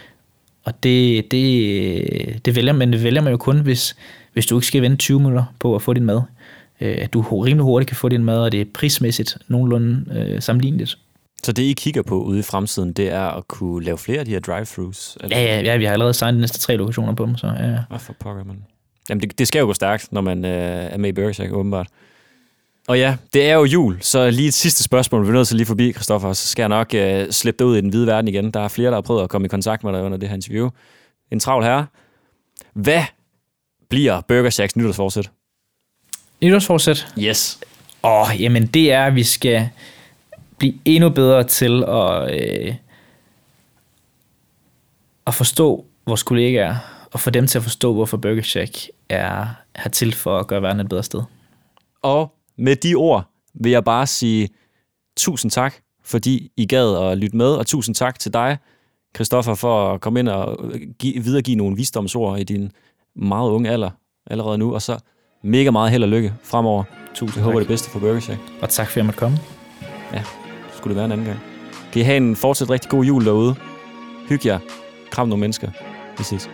Og det, det, det vælger man, det vælger man jo kun, hvis, hvis du ikke skal vente 20 minutter på at få din mad. Øh, at du rimelig hurtigt kan få din mad, og det er prismæssigt nogenlunde øh, sammenligneligt. Så det, I kigger på ude i fremtiden, det er at kunne lave flere af de her drive-thrus? Ja, ja, ja, vi har allerede signet de næste tre lokationer på dem, så ja. Hvad for pokker, man? Jamen, det, det skal jo gå stærkt, når man øh, er med i Shack, åbenbart. Og ja, det er jo jul, så lige et sidste spørgsmål, vi er nødt til lige forbi, Christoffer, så skal jeg nok øh, slippe dig ud i den hvide verden igen. Der er flere, der har prøvet at komme i kontakt med dig under det her interview. En travl herre. Hvad bliver Burger Shacks nytårsforsæt? Nytårsforsæt? Yes. Åh, oh, jamen det er, at vi skal blive endnu bedre til at, øh, at forstå vores kollegaer, og få dem til at forstå, hvorfor Burger Shack er her til for at gøre verden et bedre sted. Og med de ord vil jeg bare sige tusind tak, fordi I gad at lytte med, og tusind tak til dig, Christoffer, for at komme ind og give, videregive nogle visdomsord i din meget unge alder allerede nu, og så mega meget held og lykke fremover. Tusind jeg håber det bedste for Burger Shack. Og tak for, at jeg måtte komme. Ja, skulle det være en anden gang. Kan I have en fortsat rigtig god jul derude. Hyg jer. Kram nogle mennesker. Vi ses.